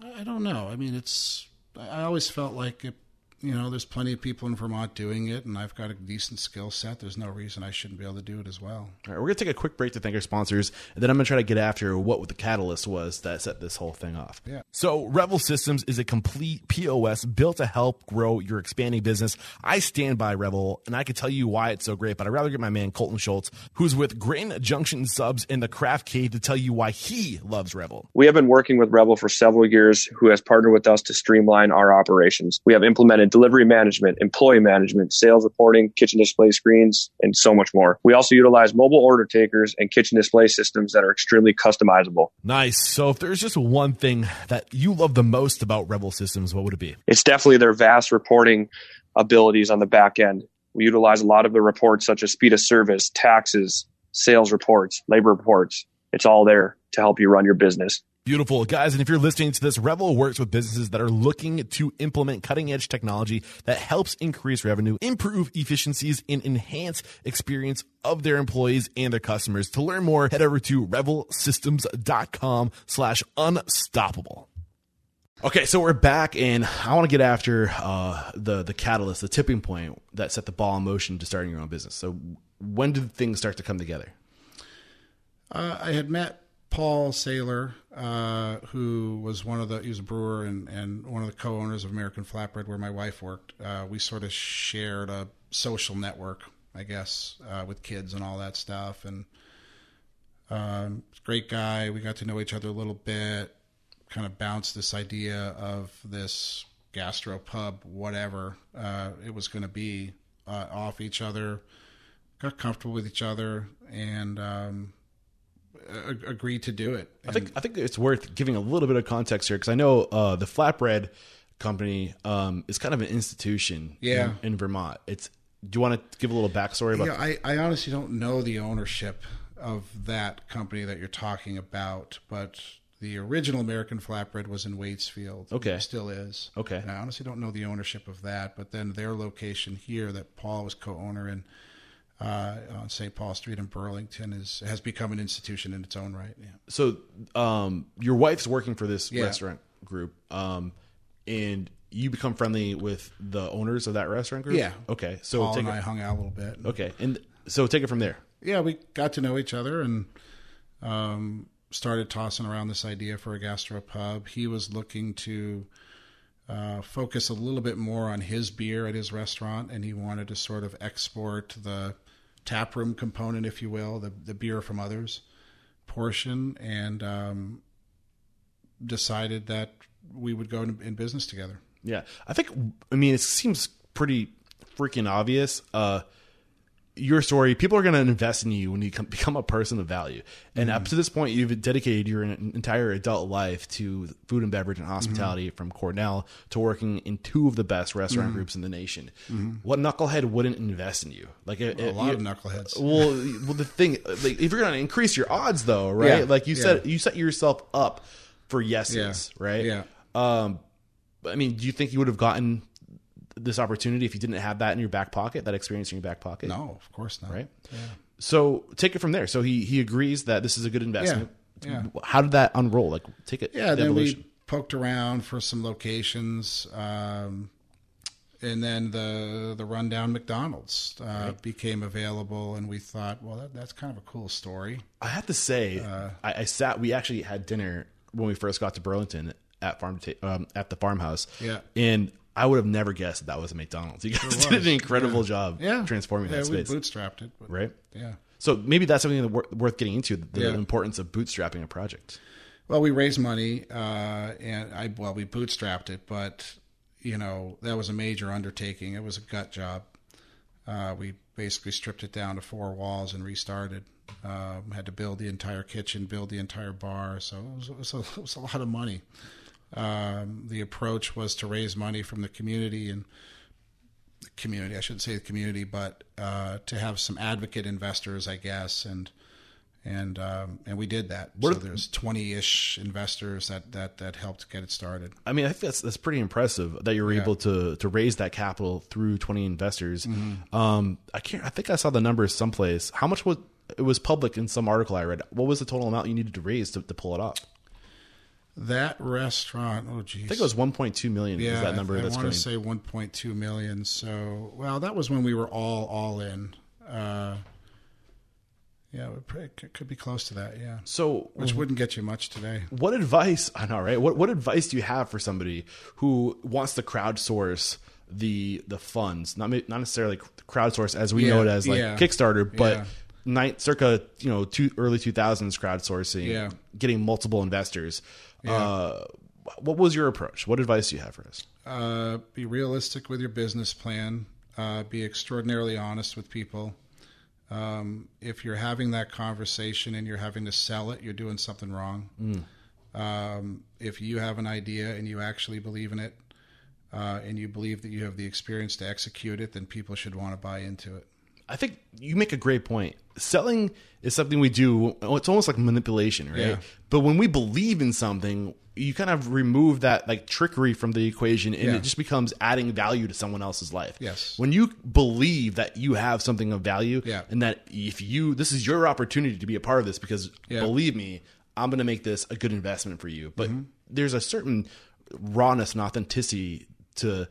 I don't know. I mean, it's. I always felt like it. You know, there's plenty of people in Vermont doing it, and I've got a decent skill set. There's no reason I shouldn't be able to do it as well. All right, we're gonna take a quick break to thank our sponsors, and then I'm gonna try to get after what the catalyst was that set this whole thing off. Yeah. So Revel Systems is a complete POS built to help grow your expanding business. I stand by Revel, and I can tell you why it's so great. But I'd rather get my man Colton Schultz, who's with Grand Junction Subs in the Craft Cave, to tell you why he loves Revel. We have been working with Revel for several years, who has partnered with us to streamline our operations. We have implemented delivery management, employee management, sales reporting, kitchen display screens, and so much more. We also utilize mobile order takers and kitchen display systems that are extremely customizable. Nice. So if there's just one thing that you love the most about Revel Systems, what would it be? It's definitely their vast reporting abilities on the back end. We utilize a lot of the reports such as speed of service, taxes, sales reports, labor reports. It's all there to help you run your business. Beautiful, guys. And if you're listening to this, Revel works with businesses that are looking to implement cutting edge technology that helps increase revenue, improve efficiencies, and enhance experience of their employees and their customers. To learn more, head over to revelsystems.com slash unstoppable. Okay, so we're back, and I want to get after uh, the the catalyst, the tipping point that set the ball in motion to starting your own business. So, when did things start to come together? Uh, I had met Paul Sayler, uh, who was one of the he was a brewer and, and one of the co-owners of American Flatbread, where my wife worked. Uh, we sort of shared a social network, I guess, uh, with kids and all that stuff. And um, great guy. We got to know each other a little bit. Kind of bounced this idea of this gastro pub, whatever uh, it was going to be, uh, off each other. Got comfortable with each other and. Um, a- agreed to do it. I think I think it's worth giving a little bit of context here because I know uh, the flatbread company um, is kind of an institution Yeah. in, in Vermont. It's do you want to give a little backstory about? Yeah, I, I honestly don't know the ownership of that company that you're talking about, but the original American Flatbread was in Waitsfield. Okay. Still is. Okay. And I honestly don't know the ownership of that, but then their location here that Paul was co owner in uh, on St. Paul Street in Burlington is has become an institution in its own right. Yeah. So um, your wife's working for this Yeah. restaurant group, um, and you become friendly with the owners of that restaurant group. Yeah. Okay. So Paul take and I hung out a little bit. okay, and so take it from there. yeah, we got to know each other and um, started tossing around this idea for a gastropub. He was looking to uh, focus a little bit more on his beer at his restaurant, and he wanted to sort of export the taproom component, if you will, the the beer from others portion, and um, decided that we would go in, in business together. Yeah, I think. I mean, it seems pretty freaking obvious. Uh, your story, people are going to invest in you when you come, become a person of value. And up mm-hmm. to this point, you've dedicated your entire adult life to food and beverage and mm-hmm. hospitality, from Cornell to working in two of the best restaurant mm-hmm. groups in the nation. What knucklehead wouldn't invest in you? Like a, A lot of knuckleheads. well, well, the thing, like, if you're going to increase your odds, though, right? Yeah, like you yeah. said, you set yourself up for yeses, Yeah. right? Yeah. Um, I mean, do you think you would have gotten this opportunity if you didn't have that in your back pocket, that experience in your back pocket? No, of course not. Right. So take it from there. So he he agrees that this is a good investment. Yeah. How did that unroll? Like, take it. Yeah, the then evolution. we poked around for some locations, um, and then the the rundown McDonald's uh, became available, and we thought, well, that, that's kind of a cool story. I have to say, Uh, I, I sat. We actually had dinner when we first got to Burlington at farm um, at the farmhouse. Yeah. and I would have never guessed that that was a McDonald's. You guys did an incredible job, Yeah, transforming yeah, that we space, bootstrapped it, right? Yeah. So maybe that's something that wor- worth getting into the Yeah. importance of bootstrapping a project. Well, we raised money, uh, and I well, we bootstrapped it, but you know that was a major undertaking. It was a gut job. Uh, we basically stripped it down to four walls and restarted. Um, had to build the entire kitchen, build the entire bar, so it was, it was, a, it was a lot of money. Um, the approach was to raise money from the community and the community. I shouldn't say the community, but uh, to have some advocate investors, I guess, and and um, and we did that. What so are- there's 20-ish investors that, that that helped get it started. I mean, I think that's that's pretty impressive that you were able to to raise that capital through twenty investors. Mm-hmm. Um, I can't. I think I saw the numbers someplace. How much was it was public in some article I read? What was the total amount you needed to raise to, to pull it off? That restaurant, oh geez, I think it was one point two million. yeah, is that number I, that's want to say 1.2 million. So, well, that was when we were all all in. Uh, yeah, it, would probably- it could be close to that. Yeah, so which wouldn't get you much today. what advice i know right what, what advice do you have for somebody who wants to crowdsource the the funds not not necessarily crowdsource as we Yeah, know it as like yeah. kickstarter but Yeah. Night circa you know two early 2000s crowdsourcing Yeah. getting multiple investors uh what was your approach what advice do you have for us uh, be realistic with your business plan. Uh, be extraordinarily honest with people. Um, if you're having that conversation and you're having to sell it, you're doing something wrong. Um, if you have an idea and you actually believe in it, uh, and you believe that you have the experience to execute it, then people should want to buy into it. I think you make a great point. Selling is something we do. It's almost like manipulation, right? Yeah. But when we believe in something, you kind of remove that like trickery from the equation, and Yeah. it just becomes adding value to someone else's life. Yes. When you believe that you have something of value, Yeah. and that if you this is your opportunity to be a part of this, because Yeah. believe me, I'm going to make this a good investment for you. But Mm-hmm. there's a certain rawness and authenticity to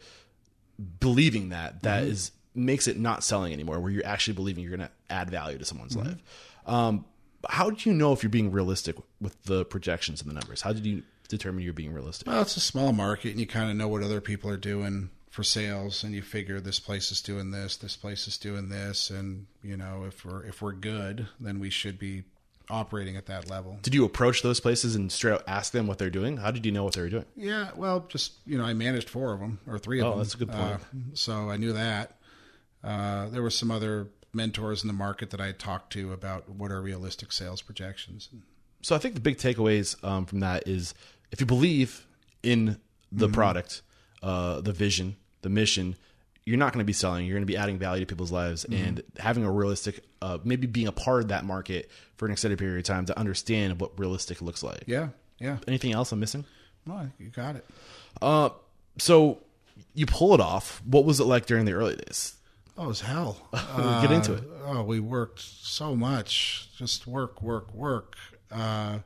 believing that that Mm-hmm. is makes it not selling anymore where you're actually believing you're going to add value to someone's Mm-hmm. life um, how do you know if you're being realistic with the projections and the numbers how did you determine you're being realistic Well, it's a small market, and you kind of know what other people are doing for sales, and you figure this place is doing this, this place is doing this, and you know if we're if we're good, then we should be operating at that level. did you approach those places and straight out ask them what they're doing how did you know what they were doing Yeah, well, just you know, I managed four of them or three of Oh, them. that's a good point. Uh, so I knew that. Uh, there were some other mentors in the market that I talked to about what are realistic sales projections. so i think the big takeaways um, from that is if you believe in the Mm-hmm. product uh, the vision the mission you're not going to be selling you're going to be adding value to people's lives Mm-hmm. and having a realistic uh, maybe being a part of that market for an extended period of time to understand what realistic looks like Yeah, yeah. anything else i'm missing Well, you got it. uh, so you pull it off what was it like during the early days Oh, it was hell. Get into it. Oh, we worked so much. Just work, work, work. Uh,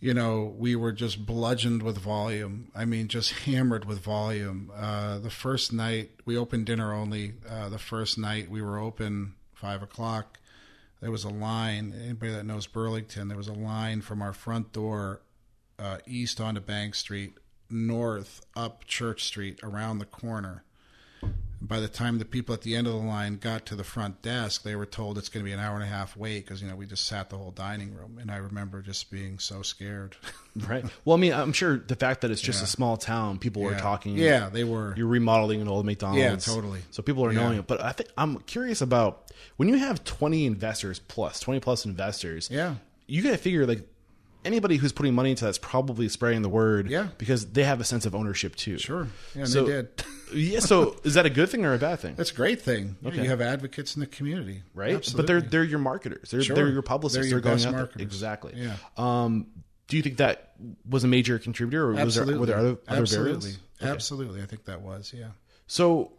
you know, we were just bludgeoned with volume. I mean, just hammered with volume. Uh, the first night, we opened dinner only. Uh, the first night, we were open five o'clock. There was a line. Anybody that knows Burlington, there was a line from our front door uh, east onto Bank Street, north up Church Street, around the corner. By the time the people at the end of the line got to the front desk, they were told it's going to be an hour and a half wait because you know we just sat the whole dining room, and I remember just being so scared. right well i mean i'm sure the fact that it's just a small town people were talking Yeah, they were. you're remodeling an old mcdonald's Yeah, totally. so people are Yeah. knowing it but i think i'm curious about when you have 20 investors plus 20 plus investors Yeah. you gotta figure like anybody who's putting money into that's probably spreading the word Yeah. because they have a sense of ownership too Sure, yeah, and So- they did. yeah so is that a good thing or a bad thing That's a great thing. Okay. You have advocates in the community, right? Absolutely. But they're they're your marketers. They're Sure. they're your publicists. They're They're, going out there. marketers. Exactly. Yeah. Um, do you think that was a major contributor, or was there, were there other, other Absolutely. variables? Absolutely. I think that was, yeah. So,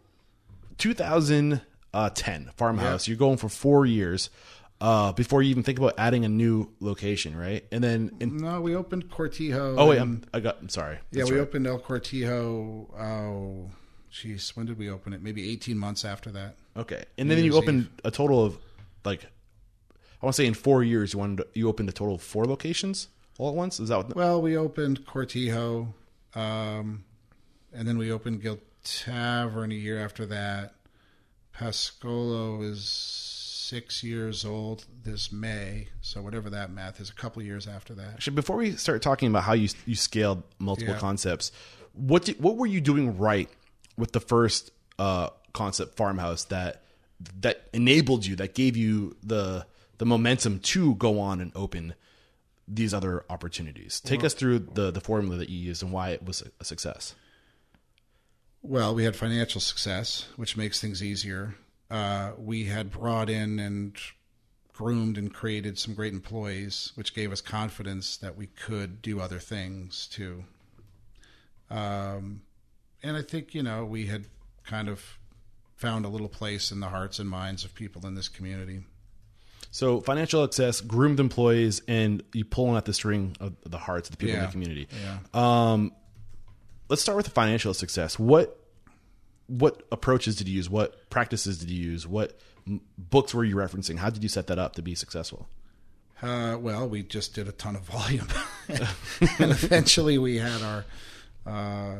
2010 farmhouse. You're going for four years uh, before you even think about adding a new location, right? And then, in, No, we opened Cortijo. oh wait, and- I'm, I got. I'm sorry. yeah, we right. opened El Cortijo. Oh, jeez, when did we open it? Maybe 18 months after that. Okay, and then you opened a total of like, I want to say in four years you wanted to, you opened a total of four locations all at once. Is that what? Well, we opened Cortijo, um, and then we opened Guild Tavern a year after that. Pascolo is six years old this May, so whatever that math is, a couple years after that. Actually, before we start talking about how you you scaled multiple Yeah. concepts, what did, what were you doing right with the first uh, concept farmhouse that that enabled you, that gave you the the momentum to go on and open these other opportunities? Take us through the the formula that you used and why it was a success. Well, we had financial success, which makes things easier. Uh, we had brought in and groomed and created some great employees, which gave us confidence that we could do other things too. Um, and I think, you know, we had kind of found a little place in the hearts and minds of people in this community. So financial success, groomed employees, and you pulling at the string of the hearts of the people in the community. Yeah. Um, let's start with the financial success. What what approaches did you use? What practices did you use? What m- books were you referencing? How did you set that up to be successful? Uh, well, we just did a ton of volume, and eventually we had our. Uh,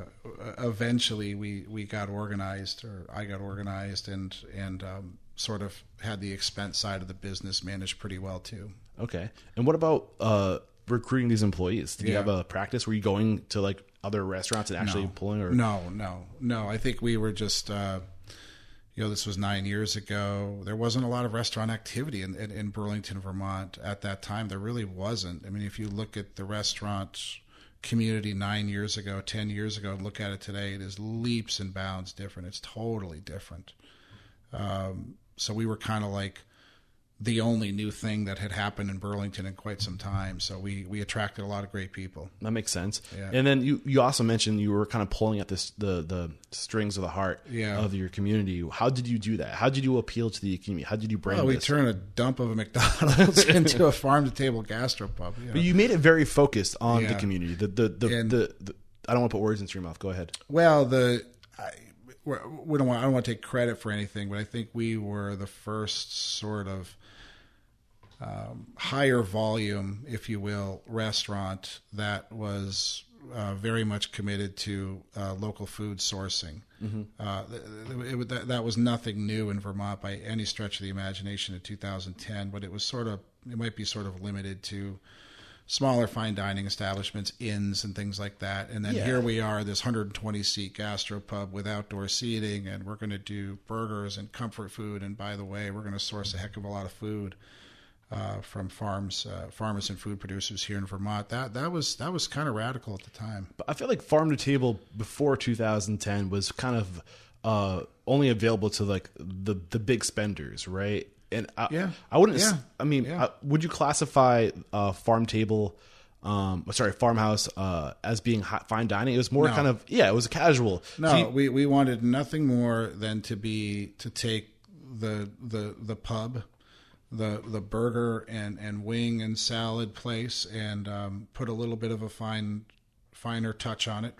eventually, we we got organized, or I got organized, and and um, sort of had the expense side of the business managed pretty well too. Okay. And what about uh, recruiting these employees? Did you have a practice? Were you going to like other restaurants and actually pulling? Or No, no, no. I think we were just, uh, you know, this was nine years ago. There wasn't a lot of restaurant activity in, in, in Burlington, Vermont at that time. There really wasn't. I mean, if you look at the restaurant community nine years ago, 10 years ago, look at it today, it is leaps and bounds different. It's totally different. Um, so we were kind of like the only new thing that had happened in Burlington in quite some time. So we, we attracted a lot of great people. That makes sense. Yeah. And then you, you also mentioned you were kind of pulling at this the the strings of the heart Yeah. of your community. How did you do that? How did you appeal to the community? How did you brand Well, we this? turn a dump of a McDonald's into a farm to table gastropub. You know. But you made it very focused on the community. The the the, And- the, the I don't want to put words into your mouth. Go ahead. Well, the I, we don't want I don't want to take credit for anything, but I think we were the first sort of um, higher volume, if you will, restaurant that was uh, very much committed to uh, local food sourcing. Uh, th- th- it, that, that was nothing new in Vermont by any stretch of the imagination in 2010, but it was sort of it might be sort of limited to smaller fine dining establishments, inns, and things like that. And then Yeah. here we are, this 120 seat gastropub with outdoor seating, and we're going to do burgers and comfort food. And by the way, we're going to source a heck of a lot of food uh, from farms, uh, farmers and food producers here in Vermont. That that was that was kind of radical at the time. But I feel like farm to table before 2010 was kind of uh, only available to like the the big spenders, right? And I, Yeah. I wouldn't. Yeah. I mean, Yeah. uh, would you classify uh, farm table? Um, sorry, farmhouse uh, as being hot, fine dining. It was more No. kind of yeah, it was casual. No, So you- we, we wanted nothing more than to be to take the the the pub, the the burger and, and wing and salad place, and um, put a little bit of a fine finer touch on it,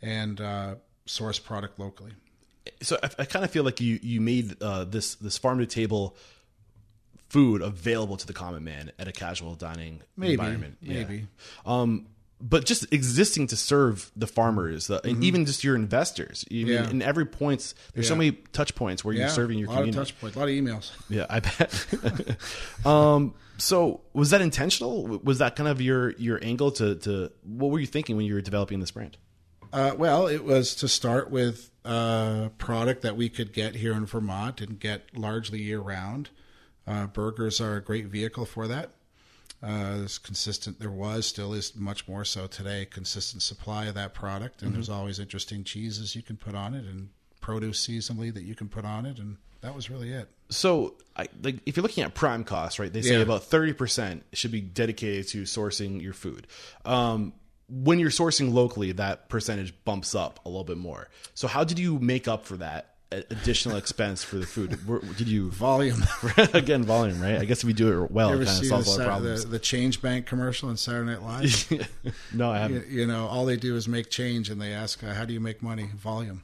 and uh, source product locally. So I, I kind of feel like you you made uh, this this farm to table food available to the common man at a casual dining Maybe, environment. Yeah. maybe. Um, but just existing to serve the farmers the, and even just your investors. You mean, Mm-hmm. Yeah. in every points, there's so many touch points where you're serving your a lot community. of touch points, a lot of emails. Yeah, I bet. um, so was that intentional? Was that kind of your your angle to to what were you thinking when you were developing this brand? Uh, well, it was to start with a product that we could get here in Vermont and get largely year round. Uh, burgers are a great vehicle for that. Uh, there's consistent, there was, still is much more so today, consistent supply of that product. And there's always interesting cheeses you can put on it and produce seasonally that you can put on it. And that was really it. So, I, like, if you're looking at prime costs, right? They say Yeah. about thirty percent should be dedicated to sourcing your food. Um, when you're sourcing locally, that percentage bumps up a little bit more. So, how did you make up for that additional expense for the food? Did you Volume. again volume? Right? I guess if we do it well, You it kind of solves all the problems. the, the Change Bank commercial on Saturday Night Live? no, I you, haven't. you know, all they do is make change, and they ask, uh, "How do you make money?" Volume.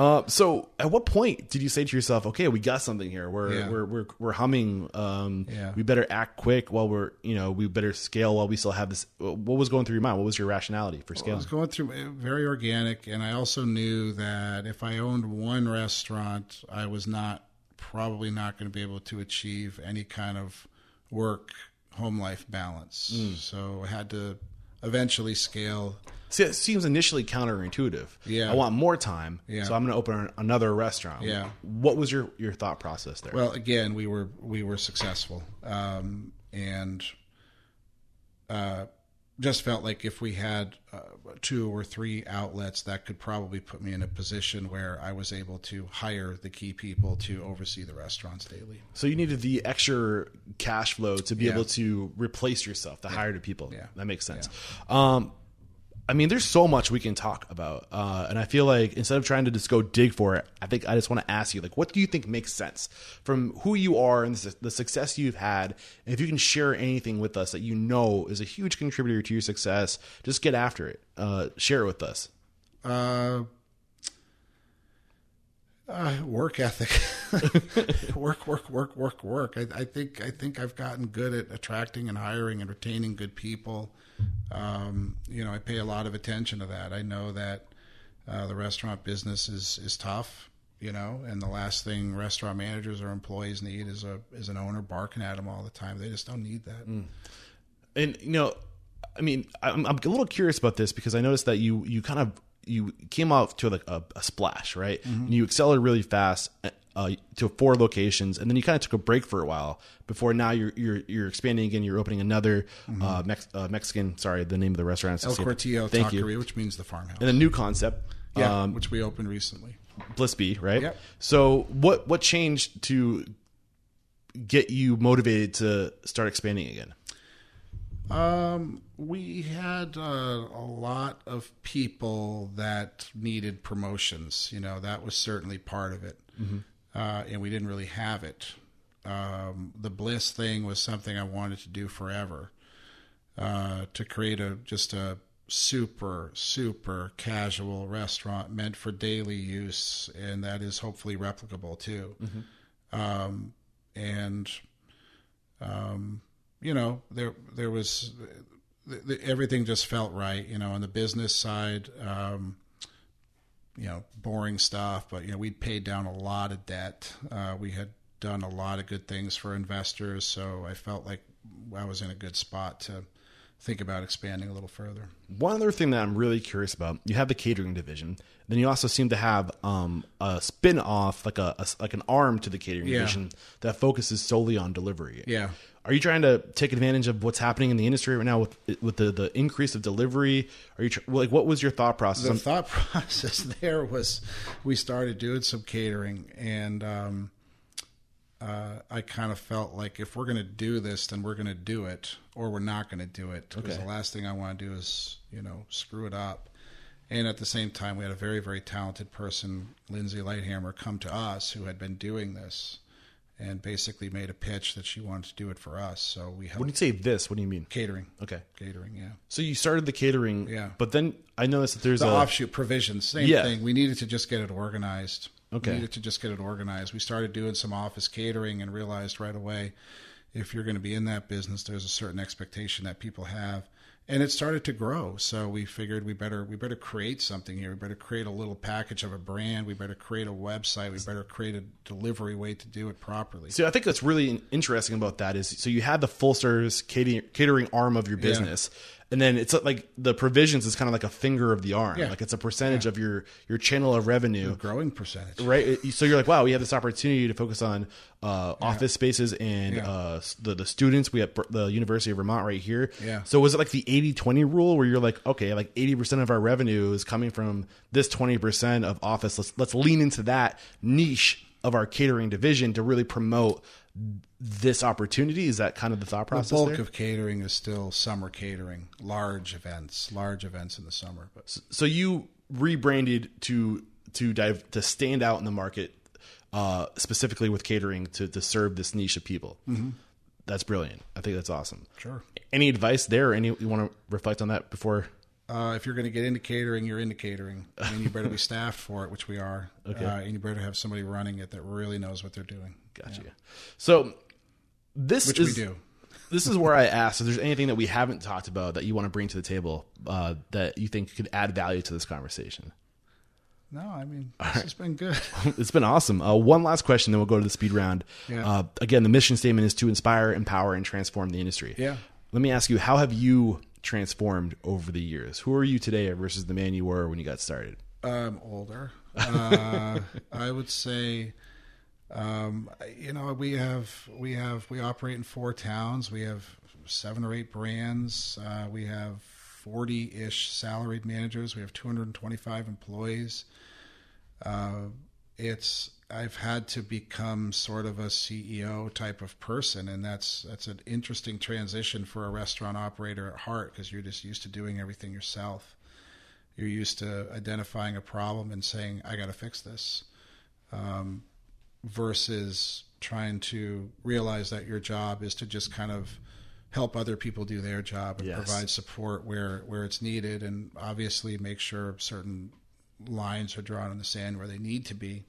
Uh, so, at what point did you say to yourself, "Okay, we got something here. We're Yeah. we're, we're we're humming. Um, Yeah. We better act quick while we're you know we better scale while we still have this." What was going through your mind? What was your rationality for I scaling? was going through uh, very organic, and I also knew that if I owned one restaurant, I was not probably not going to be able to achieve any kind of work home life balance. Mm. So I had to eventually scale. See, it seems initially counterintuitive. Yeah. I want more time, Yeah. so I'm going to open another restaurant. Yeah. What was your your thought process there? Well, again, we were we were successful, um, and uh, just felt like if we had uh, two or three outlets, that could probably put me in a position where I was able to hire the key people to oversee the restaurants daily. so you needed the extra cash flow to be Yeah. able to replace yourself, to hire the people. Yeah. That makes sense. Um, I mean, there's so much we can talk about, uh, and I feel like instead of trying to just go dig for it, I think I just want to ask you, like, what do you think makes sense from who you are and the, success you've had? And if you can share anything with us that you know is a huge contributor to your success, just get after it. Uh, share it with us. Uh, uh, work ethic, work, work, work, work, work. I, I think I think I've gotten good at attracting and hiring and retaining good people. Um, you know, I pay a lot of attention to that. I know that uh, the restaurant business is is tough. You know, and the last thing restaurant managers or employees need is a is an owner barking at them all the time. They just don't need that. And you know, I mean, I'm, I'm a little curious about this because I noticed that you you kind of you came out to like a, a splash, right? And you accelerated really fast uh, to four locations, and then you kind of took a break for a while before now you're you're you're expanding again. You're opening another uh, Mex- uh, Mexican. Sorry, the name of the restaurant. El Cortijo Thank you. Taqueria, which means the farmhouse. And a new concept. yeah, um, which we opened recently. Bliss Bee, right? Yep. So what what changed to get you motivated to start expanding again? Um, we had uh, a lot of people that needed promotions. You know, that was certainly part of it, uh, and we didn't really have it. Um, the bliss thing was something I wanted to do forever. Uh, to create a just a super super casual restaurant meant for daily use, and that is hopefully replicable too. Um, and um, you know, there there was everything just felt right. You know, on the business side, um, you know, boring stuff, but you know, we'd paid down a lot of debt. Uh, we had done a lot of good things for investors, so I felt like I was in a good spot to think about expanding a little further. One other thing that I'm really curious about, you have the catering division. Then you also seem to have um, a spin off, like a, a- like an arm to the catering Yeah. division that focuses solely on delivery. Yeah. Are you trying to take advantage of what's happening in the industry right now with with the, the increase of delivery? Are you tr- like what was your thought process? the thought process there was we started doing some catering and um, uh, I kind of felt like if we're going to do this, then we're going to do it, or we're not going to do it. Because Okay. the last thing I want to do is, you know, screw it up. And at the same time, we had a very, very talented person, Lindsay Lighthammer, come to us who had been doing this, and basically made a pitch that she wanted to do it for us. So we when helped you say this, what do you mean? catering. Okay, Catering, yeah. so you started the catering, Yeah. But then I noticed that there's the a offshoot provisions, same Yeah. thing. We needed to just get it organized. Okay. We needed to just get it organized. We started doing some office catering and realized right away if you're going to be in that business, there's a certain expectation that people have. And it started to grow. So we figured we better we better create something here. We better create a little package of a brand. We better create a website. We better create a delivery way to do it properly. So I think that's really interesting about that is so you had the full service catering, catering arm of your business, and then it's like the provisions is kind of like a finger of the arm, Yeah. like it's a percentage of your your channel of revenue, Growing percentage. right? So you're like, wow, we have this opportunity to focus on uh, office spaces and Yeah. uh, the the students. We have the University of Vermont right here. Yeah. So was it like the 80-20 rule where you're like, okay, like eighty percent of our revenue is coming from this twenty percent of office. Let's let's lean into that niche of our catering division to really promote this opportunity. Is that kind of the thought process? The bulk there? of catering is still summer catering, large events, large events in the summer. But so you rebranded to to dive to stand out in the market, uh, specifically with catering to to serve this niche of people. Mm-hmm. That's brilliant. I think that's awesome. Sure. Any advice there? Any you want to reflect on that before? Uh, if you're going to get into catering, you're into catering, and you better be staffed for it, which we are. Okay. Uh, and you better have somebody running it that really knows what they're doing. Gotcha. So this Which is we do. this is where I ask if there's anything that we haven't talked about that you want to bring to the table uh, that you think could add value to this conversation. No, I mean this has been good. it's been awesome. Uh, one last question, then we'll go to the speed round. Yeah. Uh, again, the mission statement is to inspire, empower, and transform the industry. Yeah. Let me ask you, how have you transformed over the years? Who are you today versus the man you were when you got started? I'm older. Uh, I would say, um, you know, we have we have we operate in four towns. We have seven or eight brands. Uh, we have forty ish salaried managers. We have two hundred and twenty five employees. Uh, it's I've had to become sort of a CEO type of person, and that's that's an interesting transition for a restaurant operator at heart because you're just used to doing everything yourself you're used to identifying a problem and saying i got to fix this um, versus trying to realize that your job is to just kind of help other people do their job and Yes. provide support where where it's needed and obviously make sure certain lines are drawn in the sand where they need to be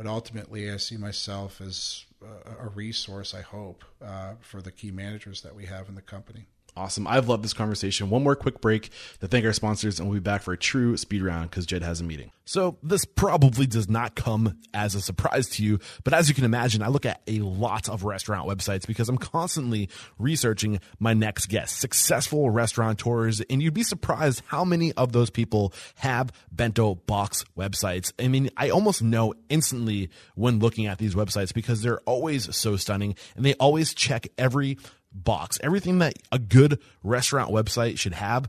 but ultimately i see myself as a, a resource i hope uh, for the key managers that we have in the company Awesome. I've loved this conversation. One more quick break to thank our sponsors, and we'll be back for a true speed round because Jed has a meeting. So, this probably does not come as a surprise to you, but as you can imagine, I look at a lot of restaurant websites because I'm constantly researching my next guest, successful restaurateurs, and you'd be surprised how many of those people have bento box websites. I mean, I almost know instantly when looking at these websites because they're always so stunning and they always check every box. Everything that a good restaurant website should have,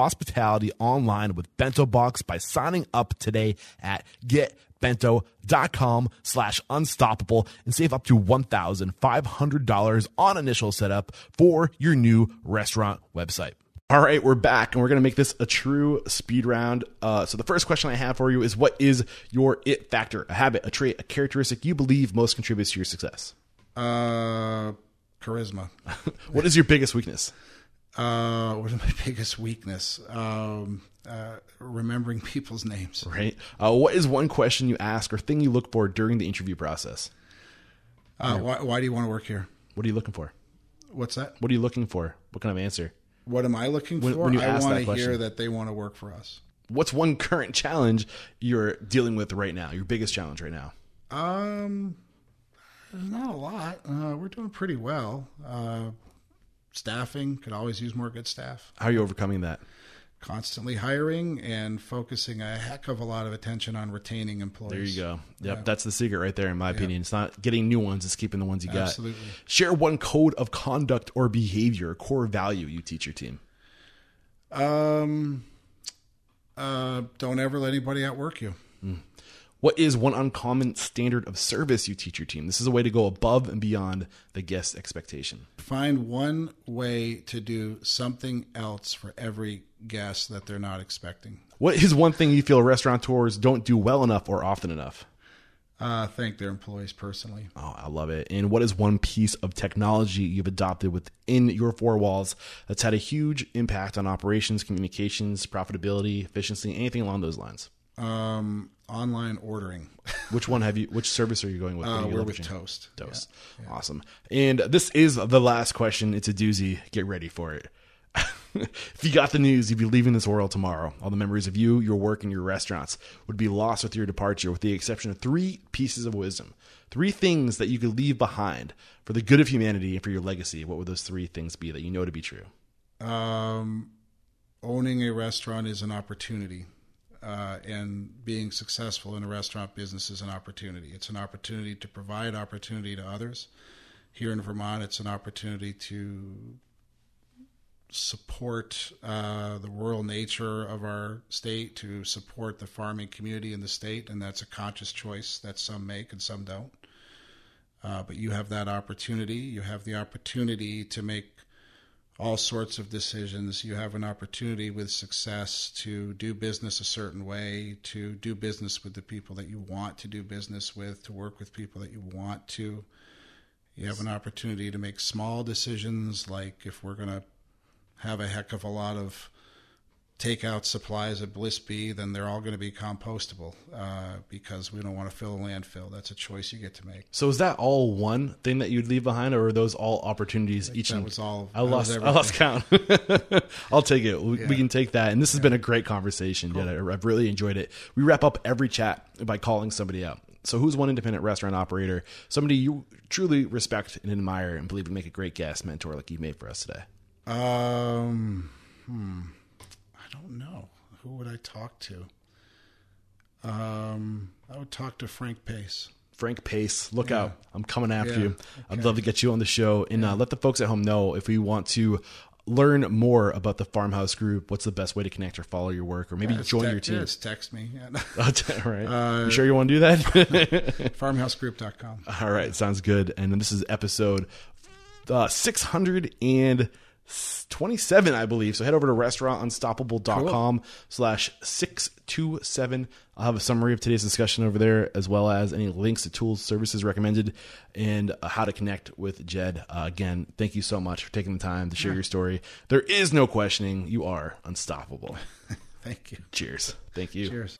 hospitality online with Bento Box by signing up today at getbento.com slash unstoppable and save up to $1,500 on initial setup for your new restaurant website. All right, we're back and we're going to make this a true speed round. Uh, so, the first question I have for you is What is your it factor, a habit, a trait, a characteristic you believe most contributes to your success? uh, charisma What is your biggest weakness? Uh, what is my biggest weakness? Um, uh, remembering people's names. Right. Uh, what is one question you ask or thing you look for during the interview process? Uh, why, why do you want to work here? What are you looking for? What's that? What are you looking for? What kind of answer? What am I looking When- for? when you I ask want that to question. hear that they want to work for us. What's one current challenge you're dealing with right now? Your biggest challenge right now? Um, there's not a lot. Uh, we're doing pretty well. Uh, staffing could always use more good staff. How are you overcoming that? Constantly hiring and focusing a heck of a lot of attention on retaining employees. There you go. Yep, that's the secret right there, in my opinion. It's not getting new ones; it's keeping the ones you got. Absolutely. Share one code of conduct or behavior, core value you teach your team. Um, uh, don't ever let anybody outwork you. What is one uncommon standard of service you teach your team? This is a way to go above and beyond the guest expectation. Find one way to do something else for every guest that they're not expecting. What is one thing you feel restaurateurs don't do well enough or often enough? Uh, thank their employees personally. Oh, I love it. And what is one piece of technology you've adopted within your four walls that's had a huge impact on operations, communications, profitability, efficiency, anything along those lines? Um, online ordering. Which one have you? Which service are you going with? Uh, we're with? Toast. Toast. Awesome. And this is the last question. It's a doozy. Get ready for it. if you got the news, you'd be leaving this world tomorrow. All the memories of you, your work, and your restaurants would be lost with your departure, with the exception of three pieces of wisdom. three things that you could leave behind for the good of humanity and for your legacy, what would those three things be that you know to be true? Um, owning a restaurant is an opportunity. Uh, and being successful in a restaurant business is an opportunity. It's an opportunity to provide opportunity to others. Here in Vermont, it's an opportunity to support uh, the rural nature of our state, to support the farming community in the state, and that's a conscious choice that some make and some don't. Uh, but you have that opportunity. You have the opportunity to make all sorts of decisions. You have an opportunity with success to do business a certain way, to do business with the people that you want to do business with, to work with people that you want to. You have an opportunity to make small decisions, like if we're going to have a heck of a lot of takeout supplies at Bliss Bee, then they're all going to be compostable uh, because we don't want to fill a landfill. That's a choice you get to make. So is that all one thing that you'd leave behind, or are those all opportunities? Each that and- was all- I lost. I lost count. I'll take it. We, we can take that. And this has been a great conversation. Jed. I- I've really enjoyed it. We wrap up every chat by calling somebody out. So who's one independent restaurant operator, somebody you truly respect and admire, and believe would make a great guest mentor like you made for us today? Um, hmm. I don't know. Who would I talk to? Um, I would talk to Frank Pace. Frank Pace, look out. I'm coming after Yeah. you. I'd love to get you on the show and uh, let the folks at home know if we want to learn more about the Farmhouse Group, what's the best way to connect or follow your work or maybe Just join te- your team. Just text me All right. Uh, you sure you want to do that? farmhousegroup.com. All right. Sounds good. And this is episode uh, 627, I believe. So head over to restaurantunstoppable.com slash 627. I'll have a summary of today's discussion over there, as well as any links to tools, services recommended, and uh, how to connect with Jed. Uh, again, thank you so much for taking the time to share your story. There is no questioning. You are unstoppable. Thank you. Cheers. Thank you. Cheers.